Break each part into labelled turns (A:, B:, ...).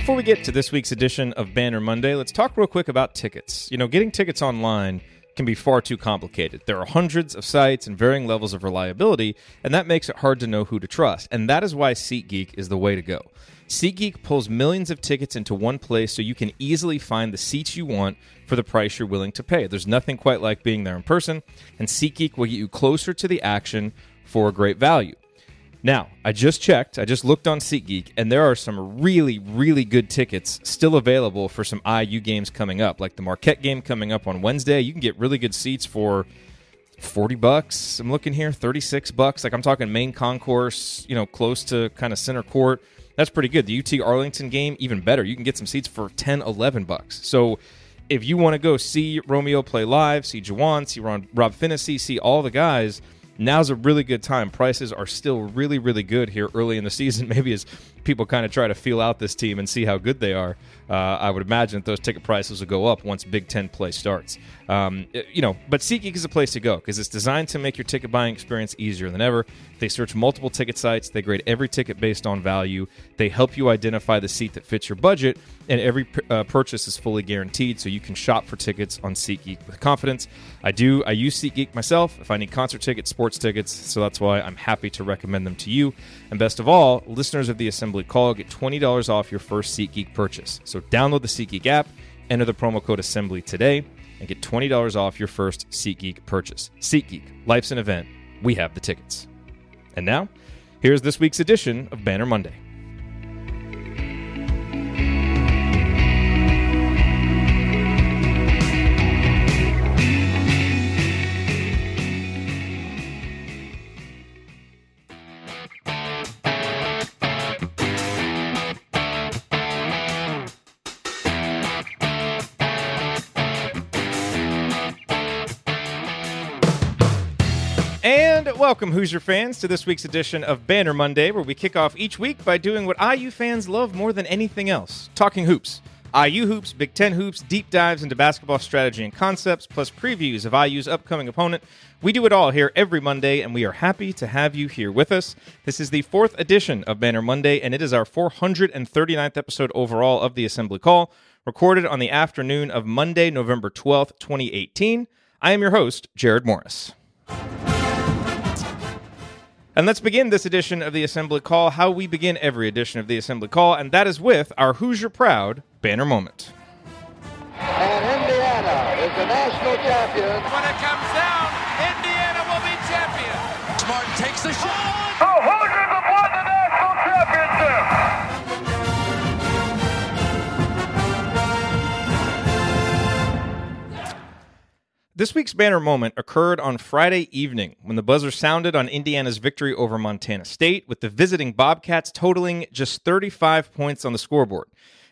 A: Before we get to this week's edition of Banner Monday, let's talk real quick about tickets. You know, getting tickets online can be far too complicated. There are hundreds of sites and varying levels of reliability, and that makes it hard to know who to trust. And that is why SeatGeek is the way to go. SeatGeek pulls millions of tickets into one place so you can easily find the seats you want for the price you're willing to pay. There's nothing quite like being there in person, and SeatGeek will get you closer to the action for a great value. Now, I just checked, I just looked on SeatGeek, and there are some really, really good tickets still available for some IU games coming up. Like the Marquette game coming up on Wednesday. You can get really good seats for 40 bucks. I'm looking here, 36 bucks. Like I'm talking main concourse, you know, close to kind of center court. That's pretty good. The UT Arlington game, even better. You can get some seats for 10, 11 bucks. So if you want to go see Romeo play live, see Juwan, see Ron, Rob Phinisee, see all the guys – now's a really good time. Prices are still really, really good here early in the season. Maybe as people kind of try to feel out this team and see how good they are, uh, I would imagine that those ticket prices will go up once Big Ten play starts. Um, you know, but SeatGeek is a place to go because it's designed to make your ticket buying experience easier than ever. They search multiple ticket sites, they grade every ticket based on value, they help you identify the seat that fits your budget, and every uh, purchase is fully guaranteed so you can shop for tickets on SeatGeek with confidence. I do, I use SeatGeek myself if I need concert tickets, sports tickets, so that's why I'm happy to recommend them to you. And best of all, listeners of the Assembly Call get $20 off your first SeatGeek purchase. So download the SeatGeek app, enter the promo code Assembly today, and get $20 off your first SeatGeek purchase. SeatGeek, life's an event. We have the tickets. And now, here's this week's edition of Banner Monday. And welcome, Hoosier fans, to this week's edition of Banner Monday, where we kick off each week by doing what IU fans love more than anything else talking hoops. IU hoops, Big Ten hoops, deep dives into basketball strategy and concepts, plus previews of IU's upcoming opponent. We do it all here every Monday, and we are happy to have you here with us. This is the fourth edition of Banner Monday, and it is our 439th episode overall of the Assembly Call, recorded on the afternoon of Monday, November 12th, 2018. I am your host, Jerod Morris. And let's begin this edition of the Assembly Call how we begin every edition of the Assembly Call, and that is with our Hoosier Proud banner moment.
B: And Indiana is the national champion.
C: When it comes down, Indiana will be champion.
D: Smart takes the shot.
A: This week's banner moment occurred on Friday evening when the buzzer sounded on Indiana's victory over Montana State, with the visiting Bobcats totaling just 35 points on the scoreboard.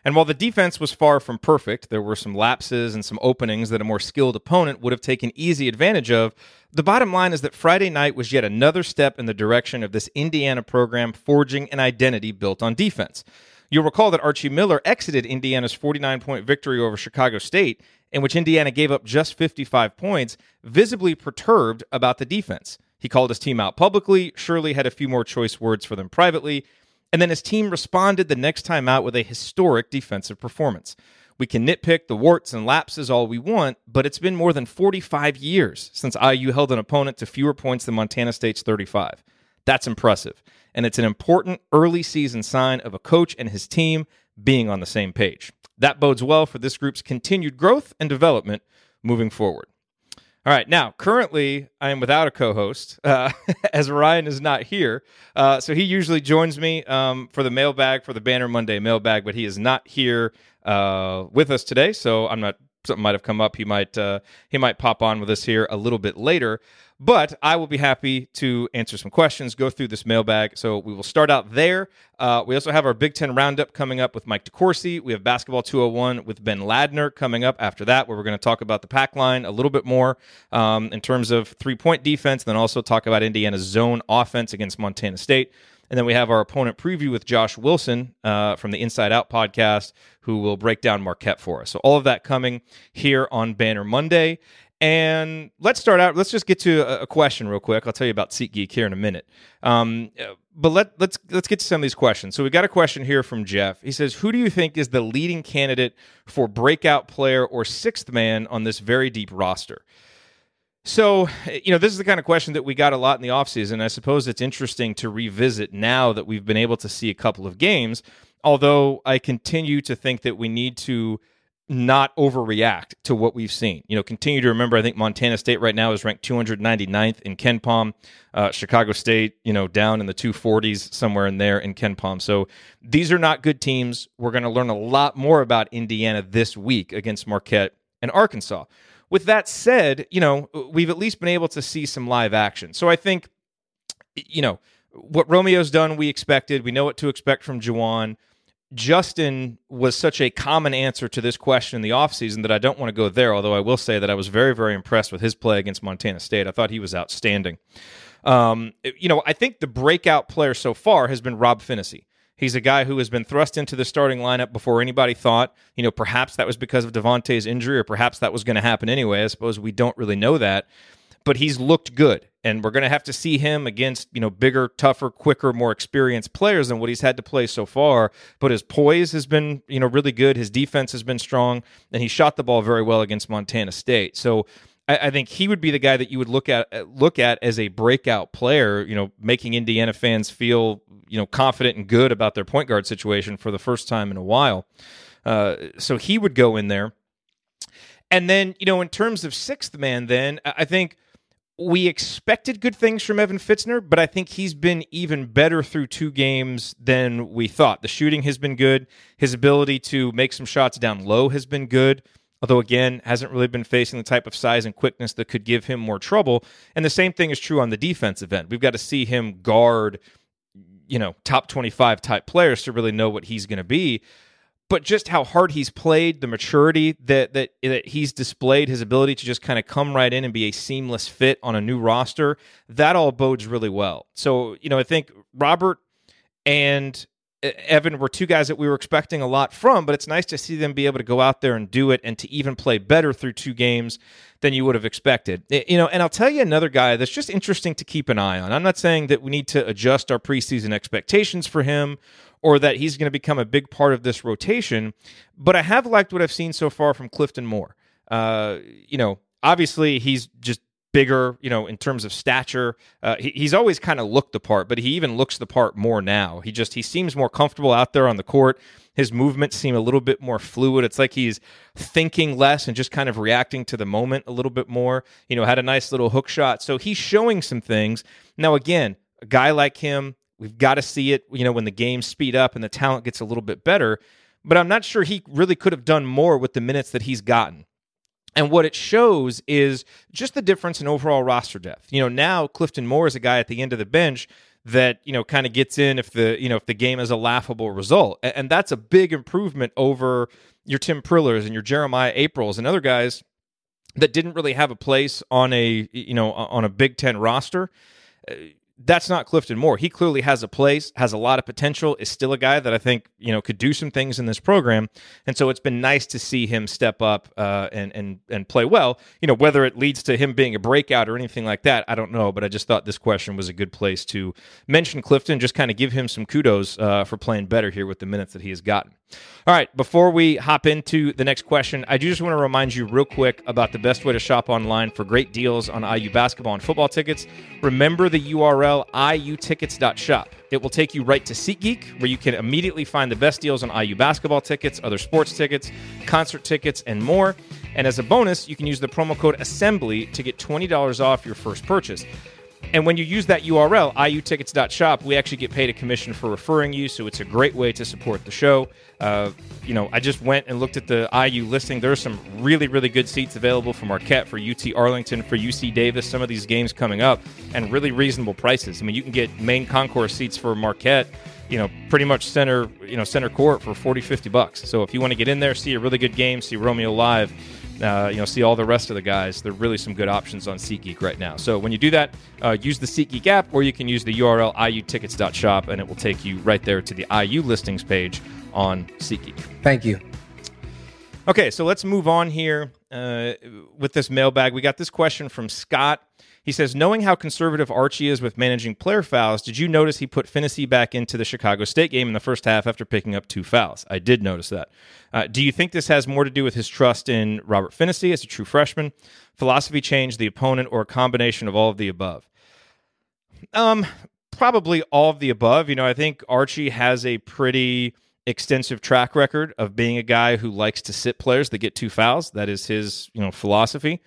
A: And while the defense was far from perfect, there were some lapses and some openings that a more skilled opponent would have taken easy advantage of. The bottom line is that Friday night was yet another step in the direction of this Indiana program forging an identity built on defense. You'll recall that Archie Miller exited Indiana's 49 point victory over Chicago State, in which Indiana gave up just 55 points, visibly perturbed about the defense. He called his team out publicly, surely had a few more choice words for them privately, and then his team responded the next time out with a historic defensive performance. We can nitpick the warts and lapses all we want, but it's been more than 45 years since IU held an opponent to fewer points than Montana State's 35. That's impressive, and it's an important early season sign of a coach and his team being on the same page. That bodes well for this group's continued growth and development moving forward. All right, now currently I am without a co-host uh, as Ryan is not here, uh, so he usually joins me um, for the mailbag for the Banner Monday mailbag, but he is not here uh, with us today, so I'm not something might have come up. He might uh, he might pop on with us here a little bit later. But I will be happy to answer some questions, go through this mailbag. So we will start out there. Uh, we also have our Big Ten Roundup coming up with Mike DeCourcy. We have Basketball 201 with Ben Ladner coming up after that, where we're going to talk about the pack line a little bit more um, in terms of three point defense, and then also talk about Indiana's zone offense against Montana State. And then we have our opponent preview with Josh Wilson uh, from the Inside Out podcast, who will break down Marquette for us. So all of that coming here on Banner Monday. And let's start out. Let's just get to a, question real quick. I'll tell you about SeatGeek here in a minute. Um, but let, let's let's get to some of these questions. So we got a question here from Jeff. He says, "Who do you think is the leading candidate for breakout player or sixth man on this very deep roster?" So, you know, this is the kind of question that we got a lot in the offseason. I suppose it's interesting to revisit now that we've been able to see a couple of games, although I continue to think that we need to not overreact to what we've seen. You know, continue to remember, I think Montana State right now is ranked 299th in KenPom. Uh, Chicago State, you know, down in the 240s, somewhere in there in KenPom. So these are not good teams. We're going to learn a lot more about Indiana this week against Marquette and Arkansas. With that said, you know, we've at least been able to see some live action. So I think, you know, what Romeo's done, we expected. We know what to expect from Juwan. Justin was such a common answer to this question in the offseason that I don't want to go there, although I will say that I was very, very impressed with his play against Montana State. I thought he was outstanding. Um, you know, I think the breakout player so far has been Rob Phinisee. He's a guy who has been thrust into the starting lineup before anybody thought. You know, perhaps that was because of Devonte's injury, or perhaps that was going to happen anyway. I suppose we don't really know that. But he's looked good, and we're going to have to see him against you know bigger, tougher, quicker, more experienced players than what he's had to play so far. But his poise has been you know really good. His defense has been strong, and he shot the ball very well against Montana State. So I, think he would be the guy that you would look at look at as a breakout player. You know, making Indiana fans feel you know confident and good about their point guard situation for the first time in a while. Uh, so he would go in there. And then, you know, in terms of sixth man, then I think we expected good things from Evan Fitzner, but I think he's been even better through two games than we thought. The shooting has been good. His ability to make some shots down low has been good. Although, again, hasn't really been facing the type of size and quickness that could give him more trouble. And the same thing is true on the defensive end. We've got to see him guard you know, top 25 type players to really know what he's going to be. But just how hard he's played, the maturity that, that that he's displayed, his ability to just kind of come right in and be a seamless fit on a new roster, that all bodes really well. So, you know, I think Robert and Evan were two guys that we were expecting a lot from, but it's nice to see them be able to go out there and do it and to even play better through two games than you would have expected. You know, and I'll tell you another guy that's just interesting to keep an eye on. I'm not saying that we need to adjust our preseason expectations for him or that he's going to become a big part of this rotation, but I have liked what I've seen so far from Clifton Moore. Uh, you know, obviously he's just bigger, you know, in terms of stature. Uh, he, he's always kind of looked the part, but he even looks the part more now. He just he seems more comfortable out there on the court. His movements seem a little bit more fluid. It's like he's thinking less and just kind of reacting to the moment a little bit more. You know, had a nice little hook shot. So he's showing some things. Now, again, a guy like him, we've got to see it, you know, when the games speed up and the talent gets a little bit better. But I'm not sure he really could have done more with the minutes that he's gotten. And what it shows is just the difference in overall roster depth. You know, now Clifton Moore is a guy at the end of the bench that you know kind of gets in if the you know if the game is a laughable result, and that's a big improvement over your Tim Prillers and your Jeremiah Aprils and other guys that didn't really have a place on a you know on a Big Ten roster uh, that's not Clifton Moore. He clearly has a place, has a lot of potential, is still a guy that I think you know could do some things in this program, and so it's been nice to see him step up uh, and and and play well. You know, whether it leads to him being a breakout or anything like that, I don't know. But I just thought this question was a good place to mention Clifton, just kind of give him some kudos uh, for playing better here with the minutes that he has gotten. All right, before we hop into the next question, I do just want to remind you real quick about the best way to shop online for great deals on IU basketball and football tickets. Remember the URL iutickets.shop. It will take you right to SeatGeek, where you can immediately find the best deals on IU basketball tickets, other sports tickets, concert tickets, and more. And as a bonus, you can use the promo code ASSEMBLY to get $20 off your first purchase. And when you use that URL, iutickets.shop, we actually get paid a commission for referring you. So it's a great way to support the show. Uh, you know, I just went and looked at the IU listing. There are some really, really good seats available for Marquette, for UT Arlington, for UC Davis, some of these games coming up, and really reasonable prices. I mean, you can get main concourse seats for Marquette you know, pretty much center, you know, center court for 40, 50 bucks. So if you want to get in there, see a really good game, see Romeo live, uh, you know, see all the rest of the guys. There are really some good options on SeatGeek right now. So when you do that, uh, use the SeatGeek app, or you can use the URL iutickets.shop, and it will take you right there to the IU listings page on SeatGeek.
D: Thank you.
A: Okay, so let's move on here uh, with this mailbag. We got this question from Scott. He says, knowing how conservative Archie is with managing player fouls, did you notice he put Phinisee back into the Chicago State game in the first half after picking up two fouls? I did notice that. Uh, do you think this has more to do with his trust in Robert Phinisee as a true freshman, philosophy change, the opponent, or a combination of all of the above? Um, probably all of the above. You know, I think Archie has a pretty extensive track record of being a guy who likes to sit players that get two fouls. That is his, you know, philosophy.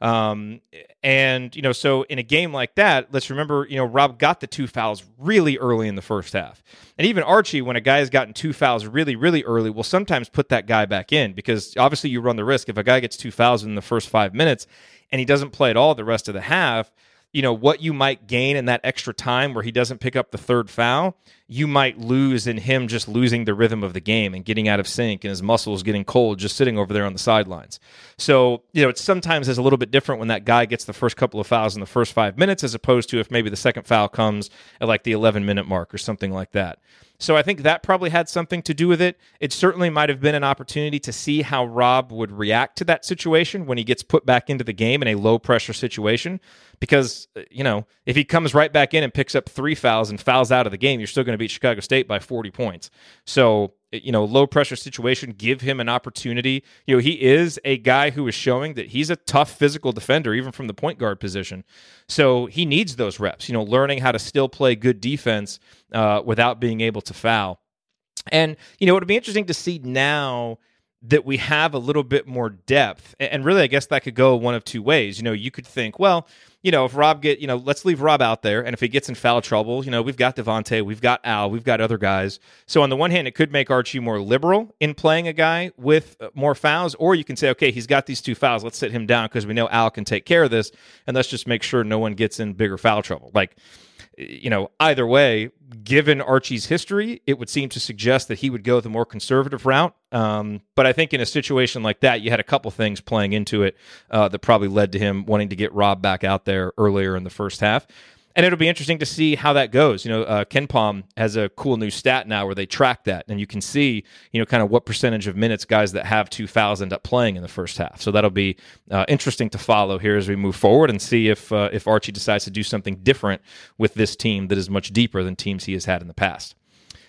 A: Um, and, you know, so in a game like that, let's remember, you know, Rob got the two fouls really early in the first half. And even Archie, when a guy has gotten two fouls really, really early, will sometimes put that guy back in because obviously you run the risk if a guy gets two fouls in the first five minutes and he doesn't play at all the rest of the half you know what you might gain in that extra time where he doesn't pick up the third foul you might lose in him just losing the rhythm of the game and getting out of sync and his muscles getting cold just sitting over there on the sidelines so you know it sometimes is a little bit different when that guy gets the first couple of fouls in the first five minutes as opposed to if maybe the second foul comes at like the 11 minute mark or something like that so I think that probably had something to do with it. It certainly might have been an opportunity to see how Rob would react to that situation when he gets put back into the game in a low pressure situation. Because, uh, you know, if he comes right back in and picks up three fouls and fouls out of the game, you're still going to beat Chicago State by 40 points. So you know, low pressure situation, give him an opportunity. You know, he is a guy who is showing that he's a tough physical defender, even from the point guard position. So he needs those reps, you know, learning how to still play good defense uh, without being able to foul. And, you know, it'll be interesting to see now that we have a little bit more depth. And really, I guess that could go one of two ways. You know, you could think, well, you know, if Rob get, you know, let's leave Rob out there, and if he gets in foul trouble, you know, we've got Devonte, we've got Al, we've got other guys. So on the one hand, it could make Archie more liberal in playing a guy with uh, more fouls, or you can say, okay, he's got these two fouls, let's sit him down because we know Al can take care of this, and let's just make sure no one gets in bigger foul trouble. Like you know, either way, given Archie's history, it would seem to suggest that he would go the more conservative route. Um, but I think in a situation like that, you had a couple things playing into it uh, that probably led to him wanting to get Rob back out there earlier in the first half and it'll be interesting to see how that goes. You know, uh, KenPom has a cool new stat now where they track that, and you can see, you know, kind of what percentage of minutes guys that have two fouls end up playing in the first half. So that'll be uh, interesting to follow here as we move forward and see if uh, if Archie decides to do something different with this team that is much deeper than teams he has had in the past.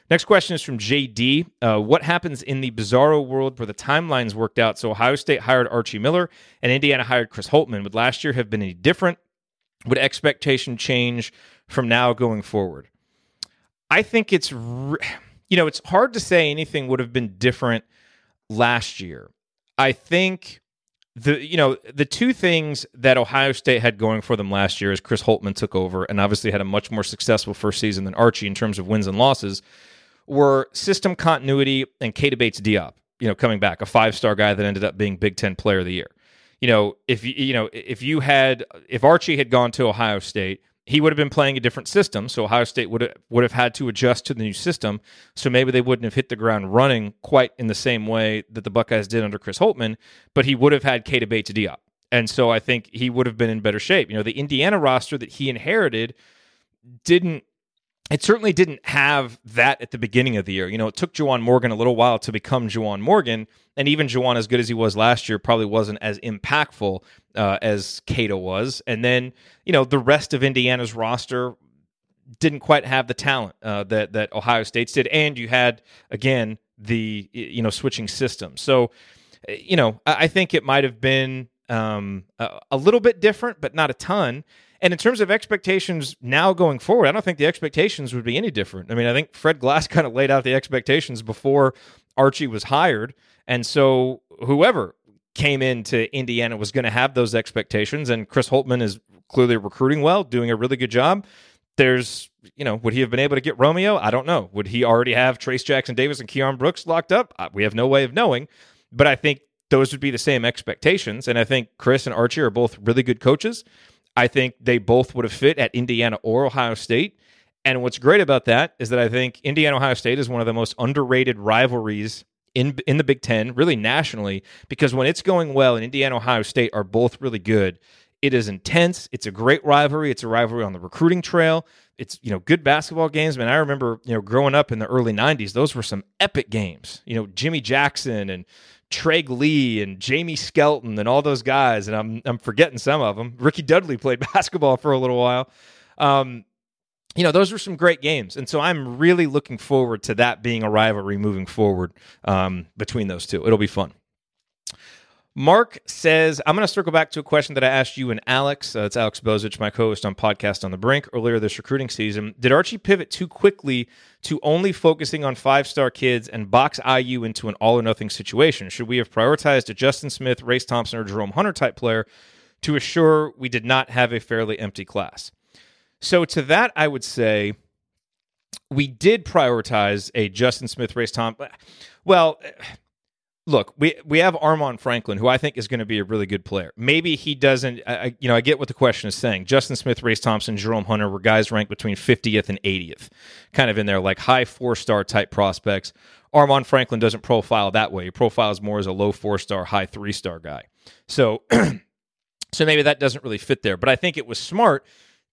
A: Next question is from JD. Uh, what happens in the bizarro world where the timelines worked out? So Ohio State hired Archie Miller and Indiana hired Chris Holtmann. Would last year have been any different? Would expectation change from now going forward? I think it's, you know, it's hard to say anything would have been different last year. I think the you know the two things that Ohio State had going for them last year is Chris Holtmann took over and obviously had a much more successful first season than Archie in terms of wins and losses were system continuity and Keita Bates Diop, you know, coming back, a five star guy that ended up being Big Ten Player of the Year you know, if you know, if you had if Archie had gone to Ohio State, he would have been playing a different system. So Ohio State would have, would have had to adjust to the new system. So maybe they wouldn't have hit the ground running quite in the same way that the Buckeyes did under Chris Holtmann, but he would have had Keita Bates to Diop. And so I think he would have been in better shape. You know, the Indiana roster that he inherited didn't it certainly didn't have that at the beginning of the year. You know, it took Juwan Morgan a little while to become Juwan Morgan, and even Juwan, as good as he was last year, probably wasn't as impactful uh, as Keita was. And then, you know, the rest of Indiana's roster didn't quite have the talent uh, that that Ohio State's did, and you had again the you know switching system. So, you know, I, I think it might have been um, a, a little bit different, but not a ton. And in terms of expectations now going forward, I don't think the expectations would be any different. I mean, I think Fred Glass kind of laid out the expectations before Archie was hired. And so whoever came into Indiana was going to have those expectations. And Chris Holtmann is clearly recruiting well, doing a really good job. There's, you know, would he have been able to get Romeo? I don't know. Would he already have Trayce Jackson Davis and Keion Brooks locked up? Uh, we have no way of knowing. But I think those would be the same expectations. And I think Chris and Archie are both really good coaches. I think they both would have fit at Indiana or Ohio State. And what's great about that is that I think Indiana Ohio State is one of the most underrated rivalries in in the Big Ten, really nationally, because when it's going well and Indiana Ohio State are both really good, it is intense. It's a great rivalry. It's a rivalry on the recruiting trail. It's you know good basketball games. Man, I remember you know growing up in the early '90s, those were some epic games. You know Jimmy Jackson and Treg Lee and Jamie Skelton and all those guys, and I'm I'm forgetting some of them. Ricky Dudley played basketball for a little while. Um, you know, those were some great games, and so I'm really looking forward to that being a rivalry moving forward um, between those two. It'll be fun. Mark says, I'm going to circle back to a question that I asked you and Alex. Uh, it's Alex Bozich, my co host on Podcast on the Brink, earlier this recruiting season. Did Archie pivot too quickly to only focusing on five star kids and box IU into an all or nothing situation? Should we have prioritized a Justin Smith, Race Thompson, or Jerome Hunter type player to assure we did not have a fairly empty class? So, to that, I would say we did prioritize a Justin Smith, Race Thompson. Well, look, we we have Armaan Franklin, who I think is going to be a really good player. Maybe he doesn't. I, you know, I get what the question is saying. Justin Smith, Race Thompson, Jerome Hunter were guys ranked between 50th and 80th, kind of in there, like high four star type prospects. Armaan Franklin doesn't profile that way. He profiles more as a low four star, high three star guy. So, so maybe that doesn't really fit there. But I think it was smart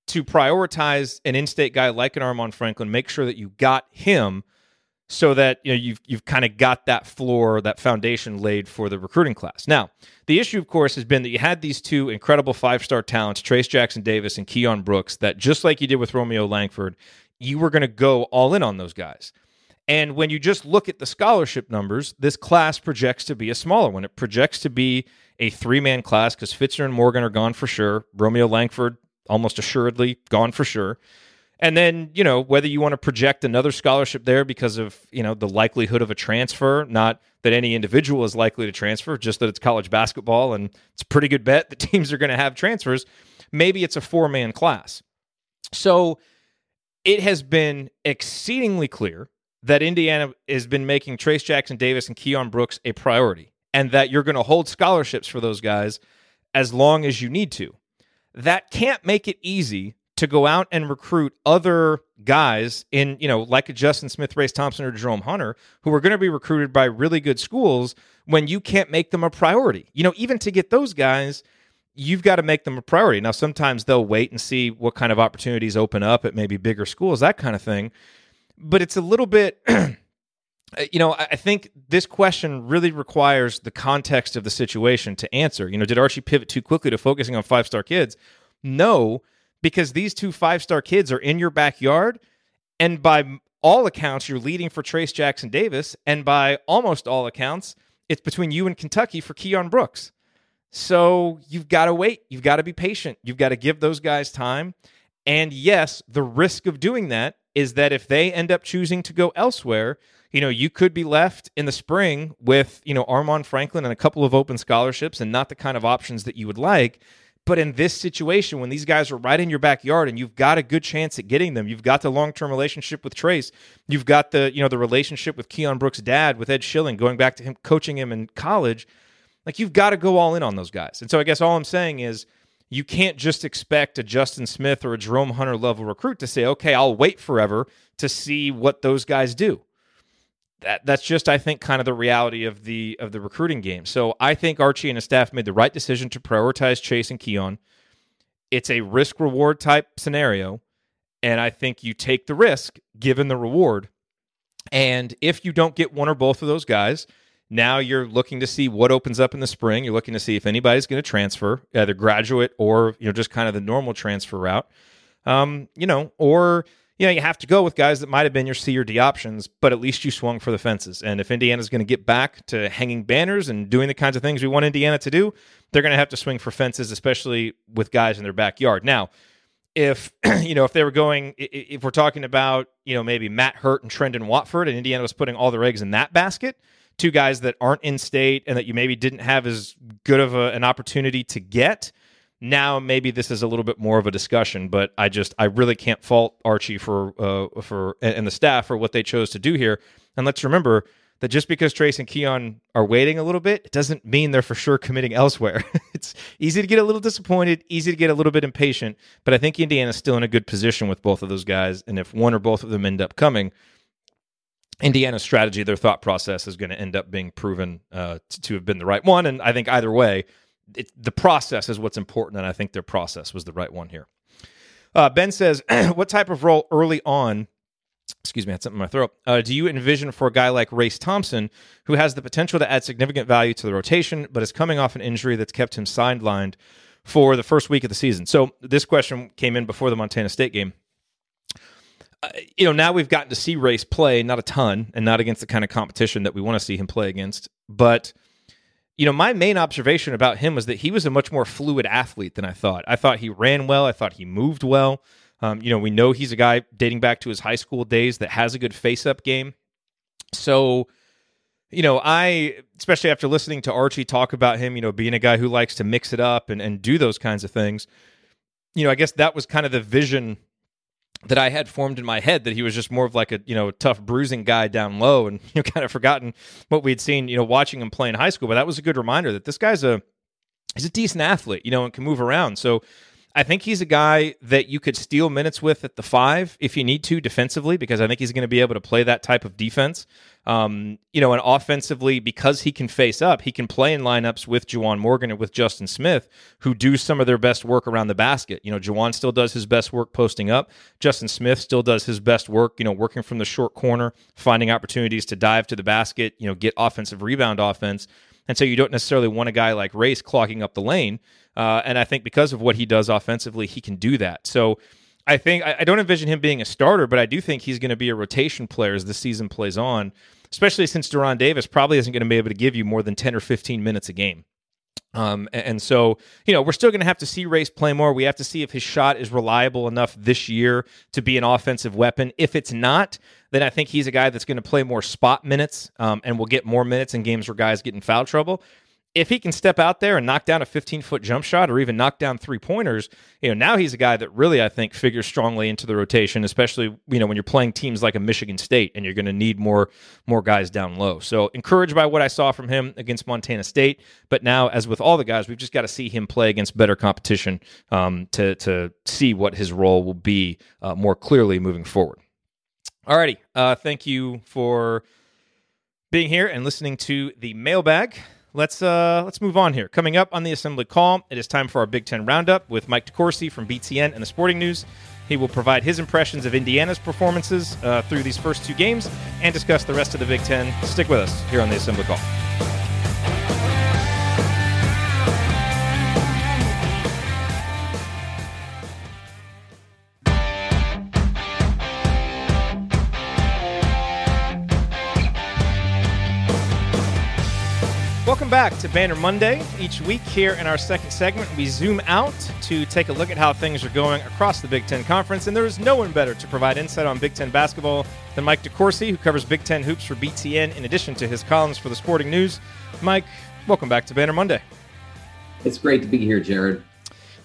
A: to prioritize an in-state guy like an Armaan Franklin, make sure that you got him so that you know you've you've kind of got that floor, that foundation laid for the recruiting class. Now, the issue, of course, has been that you had these two incredible five-star talents, Trayce Jackson Davis and Keion Brooks, that just like you did with Romeo Langford, you were going to go all in on those guys. And when you just look at the scholarship numbers, this class projects to be a smaller one. It projects to be a three-man class because Fitzner and Morgan are gone for sure. Romeo Langford almost assuredly gone for sure. And then, you know, whether you want to project another scholarship there because of, you know, the likelihood of a transfer, not that any individual is likely to transfer, just that it's college basketball and it's a pretty good bet that teams are going to have transfers. Maybe it's a four man class. So it has been exceedingly clear that Indiana has been making Trayce Jackson Davis and Keion Brooks a priority and that you're going to hold scholarships for those guys as long as you need to. That can't make it easy to go out and recruit other guys in, you know, like Justin Smith, Race Thompson, or Jerome Hunter, who are going to be recruited by really good schools when you can't make them a priority. You know, even to get those guys, you've got to make them a priority. Now, sometimes they'll wait and see what kind of opportunities open up at maybe bigger schools, that kind of thing. But it's a little bit. Uh, you know, I think this question really requires the context of the situation to answer. You know, did Archie pivot too quickly to focusing on five star kids? No, because these two five star kids are in your backyard. And by all accounts, you're leading for Trayce Jackson Davis. And by almost all accounts, it's between you and Kentucky for Keion Brooks. So you've got to wait. You've got to be patient. You've got to give those guys time. And yes, the risk of doing that is that if they end up choosing to go elsewhere, you know, you could be left in the spring with, you know, Armaan Franklin and a couple of open scholarships and not the kind of options that you would like. But in this situation, when these guys are right in your backyard and you've got a good chance at getting them, you've got the long term relationship with Trayce, you've got the you know the relationship with Keion Brooks' dad, with Ed Schilling, going back to him coaching him in college. Like you've got to go all in on those guys. And so I guess all I'm saying is you can't just expect a Justin Smith or a Jerome Hunter level recruit to say, okay, I'll wait forever to see what those guys do that that's just I think kind of the reality of the of the recruiting game. So I think Archie and his staff made the right decision to prioritize Trayce and Keion. It's a risk reward type scenario, and I think you take the risk given the reward. And if you don't get one or both of those guys, now you're looking to see what opens up in the spring. You're looking to see if anybody's going to transfer, either graduate or you know just kind of the normal transfer route. Um, you know, or you know, you have to go with guys that might have been your C or D options, but at least you swung for the fences. And if Indiana's going to get back to hanging banners and doing the kinds of things we want Indiana to do, they're going to have to swing for fences, especially with guys in their backyard. Now, if you know if they were going, if we're talking about you know maybe Matt Hurt and Trendon Watford, and Indiana was putting all their eggs in that basket, two guys that aren't in state and that you maybe didn't have as good of a, an opportunity to get Now maybe this is a little bit more of a discussion, but I just I really can't fault Archie for uh, for and the staff for what they chose to do here. And let's remember that just because Trayce and Keion are waiting a little bit, it doesn't mean they're for sure committing elsewhere. it's easy to get a little disappointed, easy to get a little bit impatient, but I think Indiana's still in a good position with both of those guys. And if one or both of them end up coming, Indiana's strategy, their thought process is going to end up being proven uh, to, to, have been the right one. And I think either way, it, the process is what's important. And I think their process was the right one here. Uh, ben says, What type of role early on excuse me, I had something in my throat. Uh, do you envision for a guy like Race Thompson, who has the potential to add significant value to the rotation, but is coming off an injury that's kept him sidelined for the first week of the season? So this question came in before the Montana State game. Uh, you know, now we've gotten to see Race play, not a ton, and not against the kind of competition that we want to see him play against. But, you know, my main observation about him was that he was a much more fluid athlete than I thought. I thought he ran well, I thought he moved well. Um, you know, we know he's a guy dating back to his high school days that has a good face up game. So, you know, I, especially after listening to Archie talk about him, you know, being a guy who likes to mix it up and, and do those kinds of things, you know, I guess that was kind of the vision that I had formed in my head that he was just more of like a, you know, tough bruising guy down low and, you know, kind of forgotten what we'd seen, you know, watching him play in high school. But that was a good reminder that this guy's a, he's a decent athlete, you know, and can move around. So, I think he's a guy that you could steal minutes with at the five if you need to defensively, because I think he's going to be able to play that type of defense. Um, you know, and offensively, because he can face up, he can play in lineups with Juwan Morgan and with Justin Smith, who do some of their best work around the basket. You know, Juwan still does his best work posting up. Justin Smith still does his best work, you know, working from the short corner, finding opportunities to dive to the basket, you know, get offensive rebound offense. And so you don't necessarily want a guy like Race clogging up the lane. Uh, and I think because of what he does offensively, he can do that. So I think I, I don't envision him being a starter, but I do think he's going to be a rotation player as the season plays on, especially since De'Ron Davis probably isn't going to be able to give you more than 10 or 15 minutes a game. Um, and so, you know, we're still going to have to see Race play more. We have to see if his shot is reliable enough this year to be an offensive weapon. If it's not, then I think he's a guy that's going to play more spot minutes um, and will get more minutes in games where guys get in foul trouble if he can step out there and knock down a 15 foot jump shot or even knock down three pointers, you know, now he's a guy that really, I think, figures strongly into the rotation, especially, you know, when you're playing teams like a Michigan State and you're going to need more, more guys down low. So encouraged by what I saw from him against Montana State. But now, as with all the guys, we've just got to see him play against better competition um, to, to see what his role will be uh, more clearly moving forward. Alrighty. Uh, thank you for being here and listening to the mailbag let's uh, let's move on here. Coming up on the Assembly Call, it is time for our Big Ten Roundup with Mike DeCourcy from BTN and the Sporting News. He will provide his impressions of Indiana's performances uh, through these first two games and discuss the rest of the Big Ten. Stick with us here on the Assembly Call. Welcome back to Banner Monday. Each week here in our second segment, we zoom out to take a look at how things are going across the Big Ten Conference. And there is no one better to provide insight on Big Ten basketball than Mike DeCourcy, who covers Big Ten hoops for BTN in addition to his columns for the Sporting News. Mike, welcome back to Banner Monday.
D: It's great to be here, Jerod.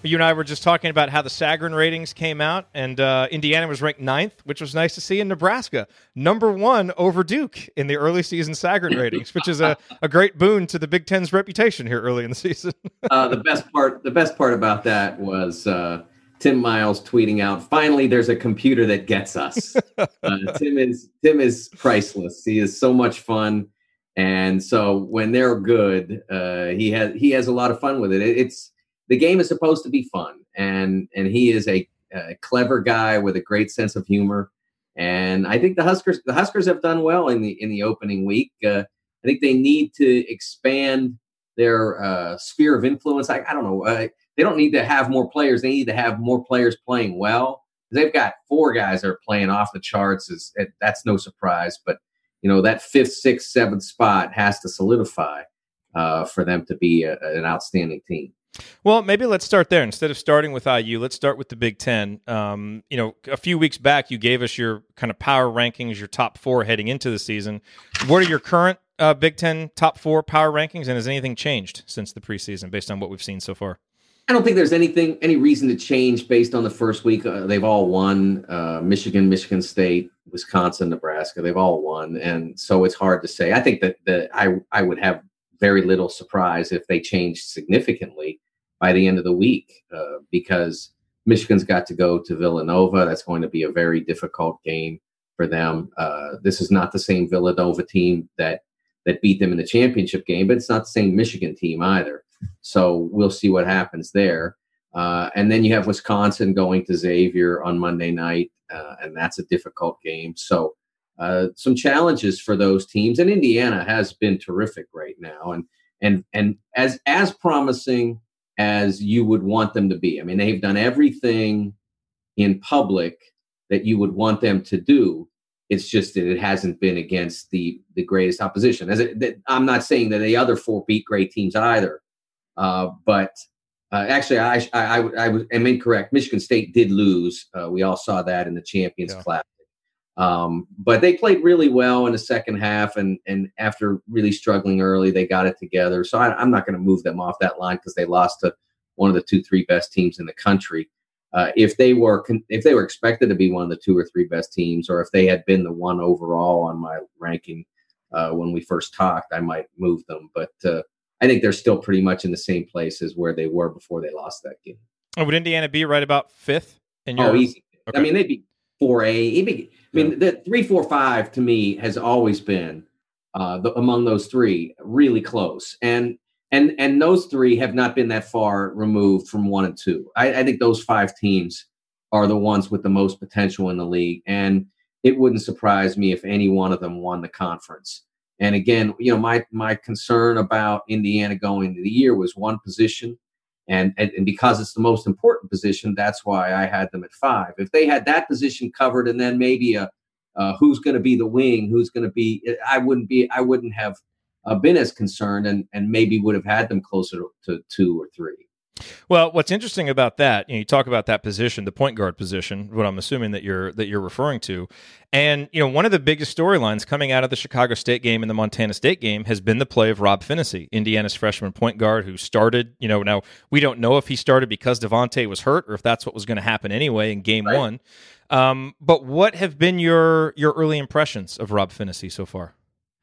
A: You and I were just talking about how the Sagarin ratings came out, and uh, Indiana was ranked ninth, which was nice to see. In Nebraska, number one over Duke in the early season Sagarin ratings, which is a, a great boon to the Big Ten's reputation here early in the season.
D: uh, the best part, the best part about that was uh, Tim Miles tweeting out, "Finally, there's a computer that gets us." Uh, Tim is Tim is priceless. He is so much fun, and so when they're good, uh, he has he has a lot of fun with it. it it's the game is supposed to be fun, and and he is a, a clever guy with a great sense of humor. And I think the Huskers the Huskers have done well in the in the opening week. Uh, I think they need to expand their uh, sphere of influence. I, I don't know. Uh, they don't need to have more players. They need to have more players playing well. They've got four guys that are playing off the charts. Is that's no surprise. But you know that fifth, sixth, seventh spot has to solidify uh, for them to be a, an outstanding team.
A: Well, maybe let's start there. Instead of starting with IU, let's start with the Big Ten. Um, you know, a few weeks back, you gave us your kind of power rankings, your top four heading into the season. What are your current uh, Big Ten top four power rankings, and has anything changed since the preseason based on what we've seen so far?
D: I don't think there's anything, any reason to change based on the first week. Uh, they've all won. Uh, Michigan, Michigan State, Wisconsin, Nebraska. They've all won, and so it's hard to say. I think that that I I would have very little surprise if they changed significantly by the end of the week uh, because Michigan's got to go to Villanova. That's going to be a very difficult game for them. Uh, this is not the same Villanova team that that beat them in the championship game, but it's not the same Michigan team either. So we'll see what happens there. Uh, and then you have Wisconsin going to Xavier on Monday night, uh, and that's a difficult game. So uh, some challenges for those teams. And Indiana has been terrific right now, and and and as as promising as you would want them to be. I mean, they've done everything in public that you would want them to do. It's just that it hasn't been against the the greatest opposition. As it, I'm not saying that the other four beat great teams either, uh, but uh, actually, I, I, I, I was am incorrect. Michigan State did lose. Uh, we all saw that in the Champions yeah. Classic. Um, but they played really well in the second half, and and after really struggling early, they got it together. So I, am not going to move them off that line because they lost to one of the two, three best teams in the country. Uh, if they were if they were expected to be one of the two or three best teams, or if they had been the one overall on my ranking uh, when we first talked, I might move them. But uh, I think they're still pretty much in the same place as where they were before they lost that game.
A: Oh, would Indiana be right about fifth?
D: In your... Oh, easy. Okay. I mean, they'd be four A. I mean, the three, four, five to me has always been uh, the, among those three really close, and and and those three have not been that far removed from one and two. I, I think those five teams are the ones with the most potential in the league, and it wouldn't surprise me if any one of them won the conference. And again, you know, my my concern about Indiana going into the year was one position, and, and and because it's the most important position, that's why I had them at five. If they had that position covered, and then maybe a uh, who's going to be the wing, who's going to be, I wouldn't be, I wouldn't have uh, been as concerned, and and maybe would have had them closer to, to two or three.
A: Well, what's interesting about that, you, know, you talk about that position, the point guard position, what I'm assuming that you're that you're referring to, and you know one of the biggest storylines coming out of the Chicago State game and the Montana State game has been the play of Rob Phinisee, Indiana's freshman point guard who started. You know, now we don't know if he started because Devonte was hurt or if that's what was going to happen anyway in Game right. One. Um, but what have been your your early impressions of Rob Phinisee so far?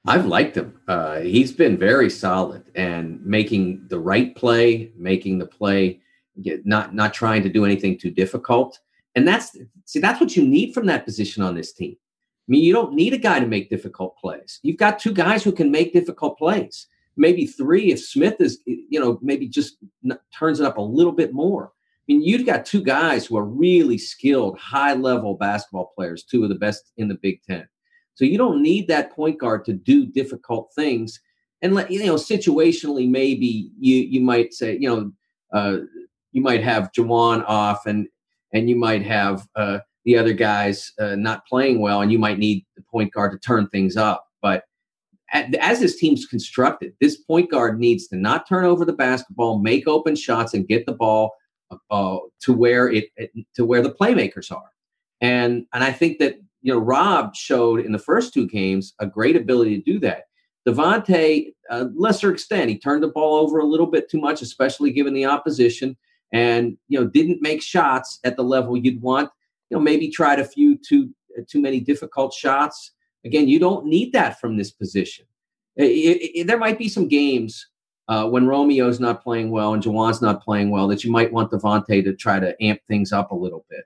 D: I've liked him. Uh, he's been very solid and making the right play, making the play, not not trying to do anything too difficult. And that's see, that's what you need from that position on this team. I mean, you don't need a guy to make difficult plays. You've got two guys who can make difficult plays. Maybe three if Smith is, you know, maybe just turns it up a little bit more. I mean, you've got two guys who are really skilled, high level basketball players, two of the best in the Big Ten. So you don't need that point guard to do difficult things. And let you know, situationally, maybe you you might say, you know, uh, you might have Juwan off, and and you might have uh, the other guys uh, not playing well, and you might need the point guard to turn things up. But as this team's constructed, this point guard needs to not turn over the basketball, make open shots, and get the ball uh, to where it, it, to where the playmakers are. And and I think that you know, Rob showed in the first two games a great ability to do that. Devonte, uh, lesser extent, he turned the ball over a little bit too much, especially given the opposition, and you know didn't make shots at the level you'd want. You know, maybe tried a few too uh, too many difficult shots. Again, you don't need that from this position. It, it, it, there might be some games uh, when Romeo's not playing well and Juwan's not playing well that you might want Devonte to try to amp things up a little bit.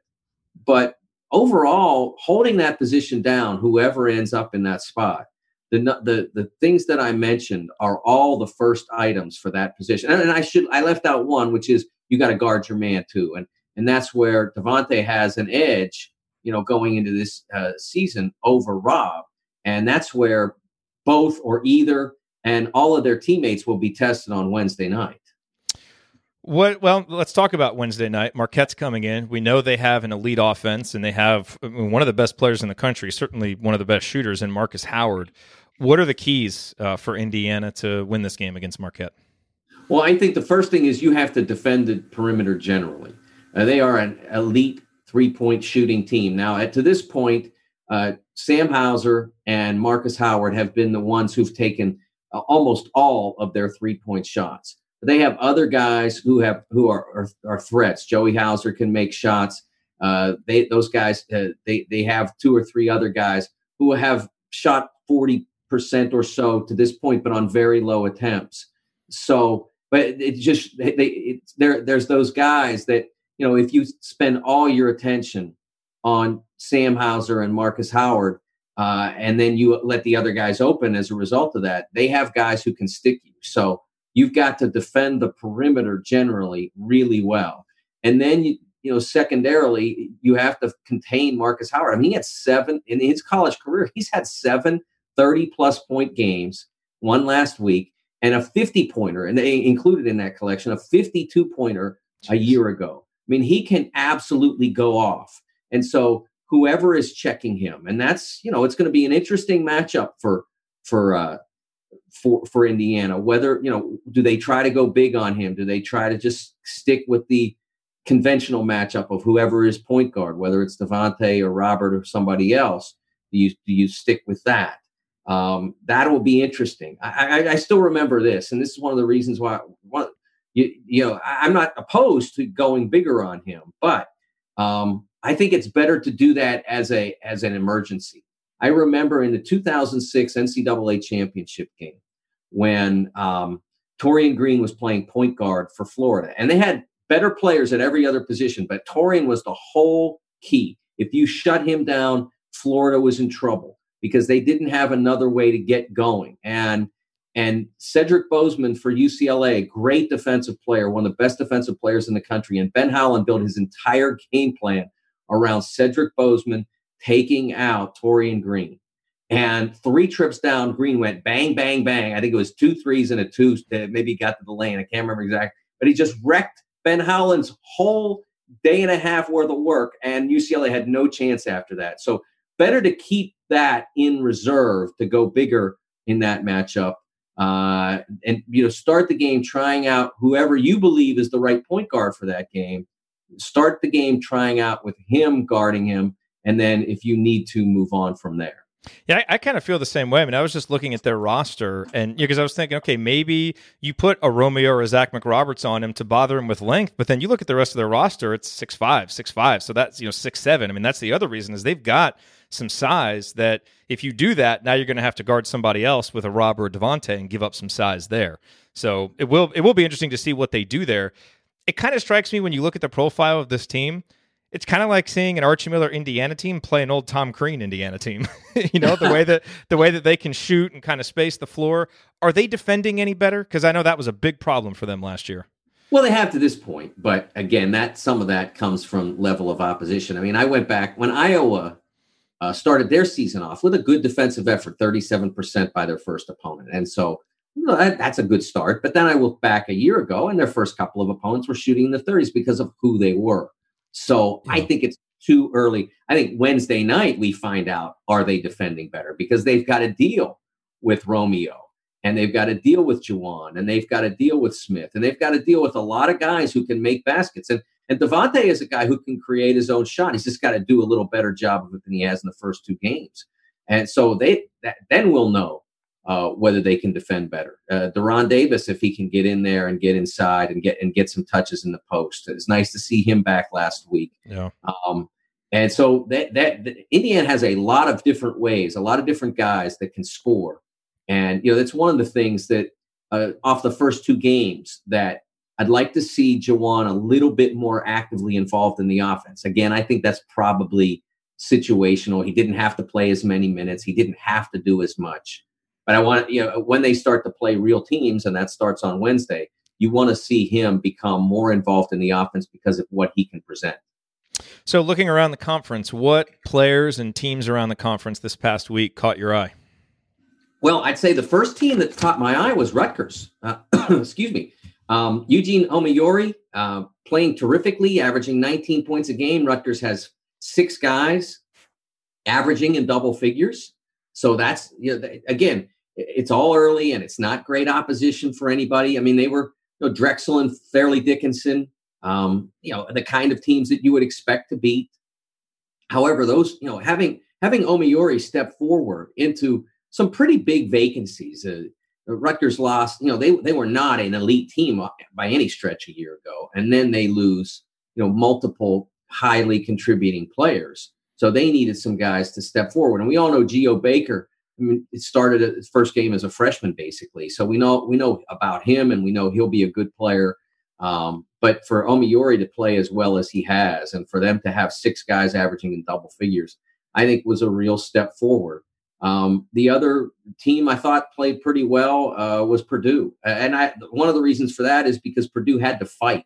D: But overall, holding that position down, whoever ends up in that spot, the, the the things that I mentioned are all the first items for that position. And, and I should I left out one, which is you got to guard your man too, and and that's where Devonte has an edge, you know, going into this uh, season over Rob, and that's where both or either and all of their teammates will be tested on Wednesday night.
A: What? Well, let's talk about Wednesday night. Marquette's coming in. We know they have an elite offense, and they have one of the best players in the country, certainly one of the best shooters, in Markus Howard. What are the keys uh, for Indiana to win this game against Marquette?
D: Well, I think the first thing is you have to defend the perimeter generally. Uh, they are an elite three-point shooting team. Now, at, to this point, uh, Sam Hauser and Markus Howard have been the ones who've taken uh, almost all of their three-point shots. They have other guys who have who are are, are threats. Joey Hauser can make shots. Uh, they those guys uh, they they have two or three other guys who have shot forty percent or so to this point, but on very low attempts. So, but it just they, they there there's those guys that you know if you spend all your attention on Sam Hauser and Markus Howard, uh, and then you let the other guys open as a result of that, they have guys who can stick you. So you've got to defend the perimeter generally really well. And then you, you know, secondarily, you have to contain Markus Howard. I mean, he had seven in his college career, he's had seven 30 plus point games, one last week, and a 50 pointer, and they included in that collection a 52 pointer a year ago. I mean, he can absolutely go off. And so whoever is checking him, and that's, you know, it's going to be an interesting matchup for for uh for for Indiana. Whether, you know, do they try to go big on him? Do they try to just stick with the conventional matchup of whoever is point guard, whether it's Devonte or Robert or somebody else? Do you do you stick with that? Um, that will be interesting. I, I, I, still remember this, and this is one of the reasons why. One, you, you know, I, am not opposed to going bigger on him, but um, I think it's better to do that as a as an emergency. I remember in the 2006 NCAA championship game when um, Taurean Green was playing point guard for Florida, and they had better players at every other position, but Taurean was the whole key. If you shut him down, Florida was in trouble because they didn't have another way to get going. And and Cedric Bozeman for UCLA, great defensive player, one of the best defensive players in the country. And Ben Howland built his entire game plan around Cedric Bozeman taking out Taurean Green. And three trips down, Green went bang, bang, bang. I think it was two threes and a two that maybe got to the lane. I can't remember exactly. But he just wrecked Ben Howland's whole day and a half worth of work. And UCLA had no chance after that. So better to keep that in reserve to go bigger in that matchup. Uh, and you know, start the game trying out whoever you believe is the right point guard for that game. Start the game trying out with him guarding him, and then if you need to, move on from there.
A: Yeah, I, I kind of feel the same way. I mean, I was just looking at their roster, and because I was thinking, okay, maybe you put a Romeo or a Zach McRoberts on him to bother him with length, but then you look at the rest of their roster, it's six five, six five. So that's you know six seven. I mean, that's the other reason is they've got some size that if you do that, now you're going to have to guard somebody else with a Rob or a Devonte and give up some size there. So it will it will be interesting to see what they do there. It kind of strikes me when you look at the profile of this team. It's kind of like seeing an Archie Miller Indiana team play an old Tom Crean Indiana team. you know the way that the way that they can shoot and kind of space the floor. Are they defending any better? Because I know that was a big problem for them last year.
D: Well, they have to this point, but again, that some of that comes from level of opposition. I mean, I went back when Iowa uh, started their season off with a good defensive effort, 37% by their first opponent. And so you know, that, that's a good start. But then I look back a year ago and their first couple of opponents were shooting in the 30s because of who they were. So yeah. I think it's too early. I think Wednesday night we find out are they defending better because they've got to deal with Romeo and they've got to deal with Juwan and they've got to deal with Smith and they've got to deal with a lot of guys who can make baskets. And and Devonte is a guy who can create his own shot. He's just got to do a little better job of it than he has in the first two games. And so they that, then we'll know uh, whether they can defend better. Uh, De'Ron Davis, if he can get in there and get inside and get and get some touches in the post, it's nice to see him back last week.
A: Yeah.
D: Um, and so that, that that Indiana has a lot of different ways, a lot of different guys that can score, and you know that's one of the things that uh, off the first two games that I'd like to see Juwan a little bit more actively involved in the offense. Again, I think that's probably situational. He didn't have to play as many minutes. He didn't have to do as much. But I want you know when they start to play real teams, and that starts on Wednesday, you want to see him become more involved in the offense because of what he can present.
A: So, looking around the conference, what players and teams around the conference this past week caught your eye?
D: Well, I'd say the first team that caught my eye was Rutgers. Uh, excuse me. Um, Eugene Omoruyi uh, playing terrifically, averaging 19 points a game. Rutgers has six guys averaging in double figures. So that's, you know, again, it's all early and it's not great opposition for anybody. I mean, they were you know, Drexel and Fairleigh Dickinson, um, you know, the kind of teams that you would expect to beat. However, those, you know, having having Omoruyi step forward into some pretty big vacancies. Uh, Rutgers lost. You know, they they were not an elite team by any stretch a year ago, and then they lose. You know, multiple highly contributing players. So they needed some guys to step forward, and we all know Geo Baker. I mean, it started his first game as a freshman, basically. So we know we know about him, and we know he'll be a good player. Um, but for Omoruyi to play as well as he has, and for them to have six guys averaging in double figures, I think was a real step forward. Um, the other team I thought played pretty well uh, was Purdue, and I, one of the reasons for that is because Purdue had to fight.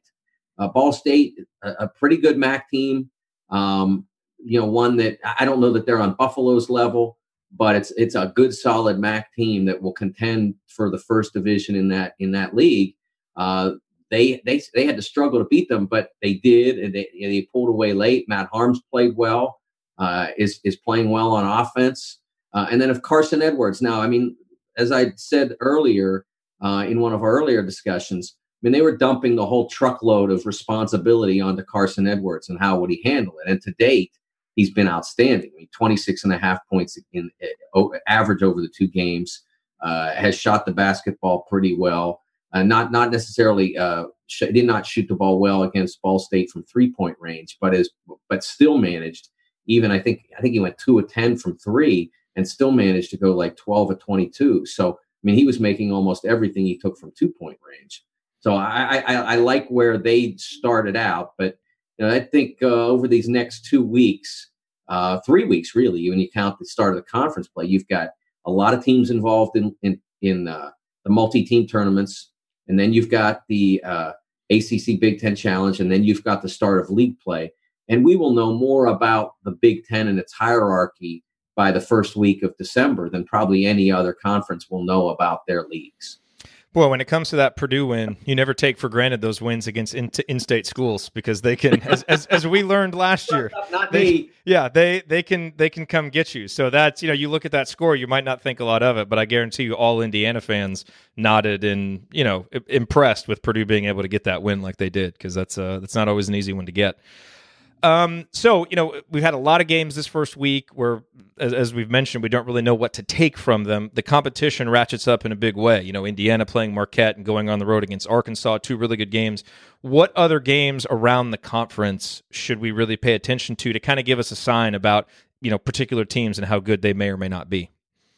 D: Uh, Ball State, a, a, pretty good MAC team, um, you know, one that I don't know that they're on Buffalo's level, but it's it's a good, solid MAC team that will contend for the first division in that in that league. Uh, they they they had to struggle to beat them, but they did, and they they pulled away late. Matt Haarms played well, uh, is is playing well on offense. Uh, and then of Carson Edwards, now, I mean, as I said earlier uh, in one of our earlier discussions, I mean, they were dumping the whole truckload of responsibility onto Carson Edwards and how would he handle it. And to date, he's been outstanding. I mean, 26 and a half points in uh, average over the two games, uh, has shot the basketball pretty well. Uh, not not necessarily uh, sh- did not shoot the ball well against Ball State from three point range, but is but still managed. Even I think I think he went two of ten from three, and still managed to go like 12 or 22. So, I mean, he was making almost everything he took from two point range. So I, I, I like where they started out, but know, I think uh, over these next two weeks, uh, three weeks really, when you count the start of the conference play, you've got a lot of teams involved in in, in uh, the multi-team tournaments, and then you've got the uh, ACC Big Ten Challenge, and then you've got the start of league play. And we will know more about the Big Ten and its hierarchy by the first week of December than probably any other conference will know about their leagues.
A: Boy, when it comes to that Purdue win, you never take for granted those wins against in- in-state schools because they can, as, as, as we learned last year, they, yeah, they they can they can come get you. So that's you know you look at that score, you might not think a lot of it, but I guarantee you, all Indiana fans nodded and you know impressed with Purdue being able to get that win like they did because that's uh that's not always an easy one to get. Um, so you know we've had a lot of games this first week where, as, as, we've mentioned, we don't really know what to take from them. The competition ratchets up in a big way. You know, Indiana playing Marquette and going on the road against Arkansas, two really good games. What other games around the conference should we really pay attention to to kind of give us a sign about you know particular teams and how good they may or may not be?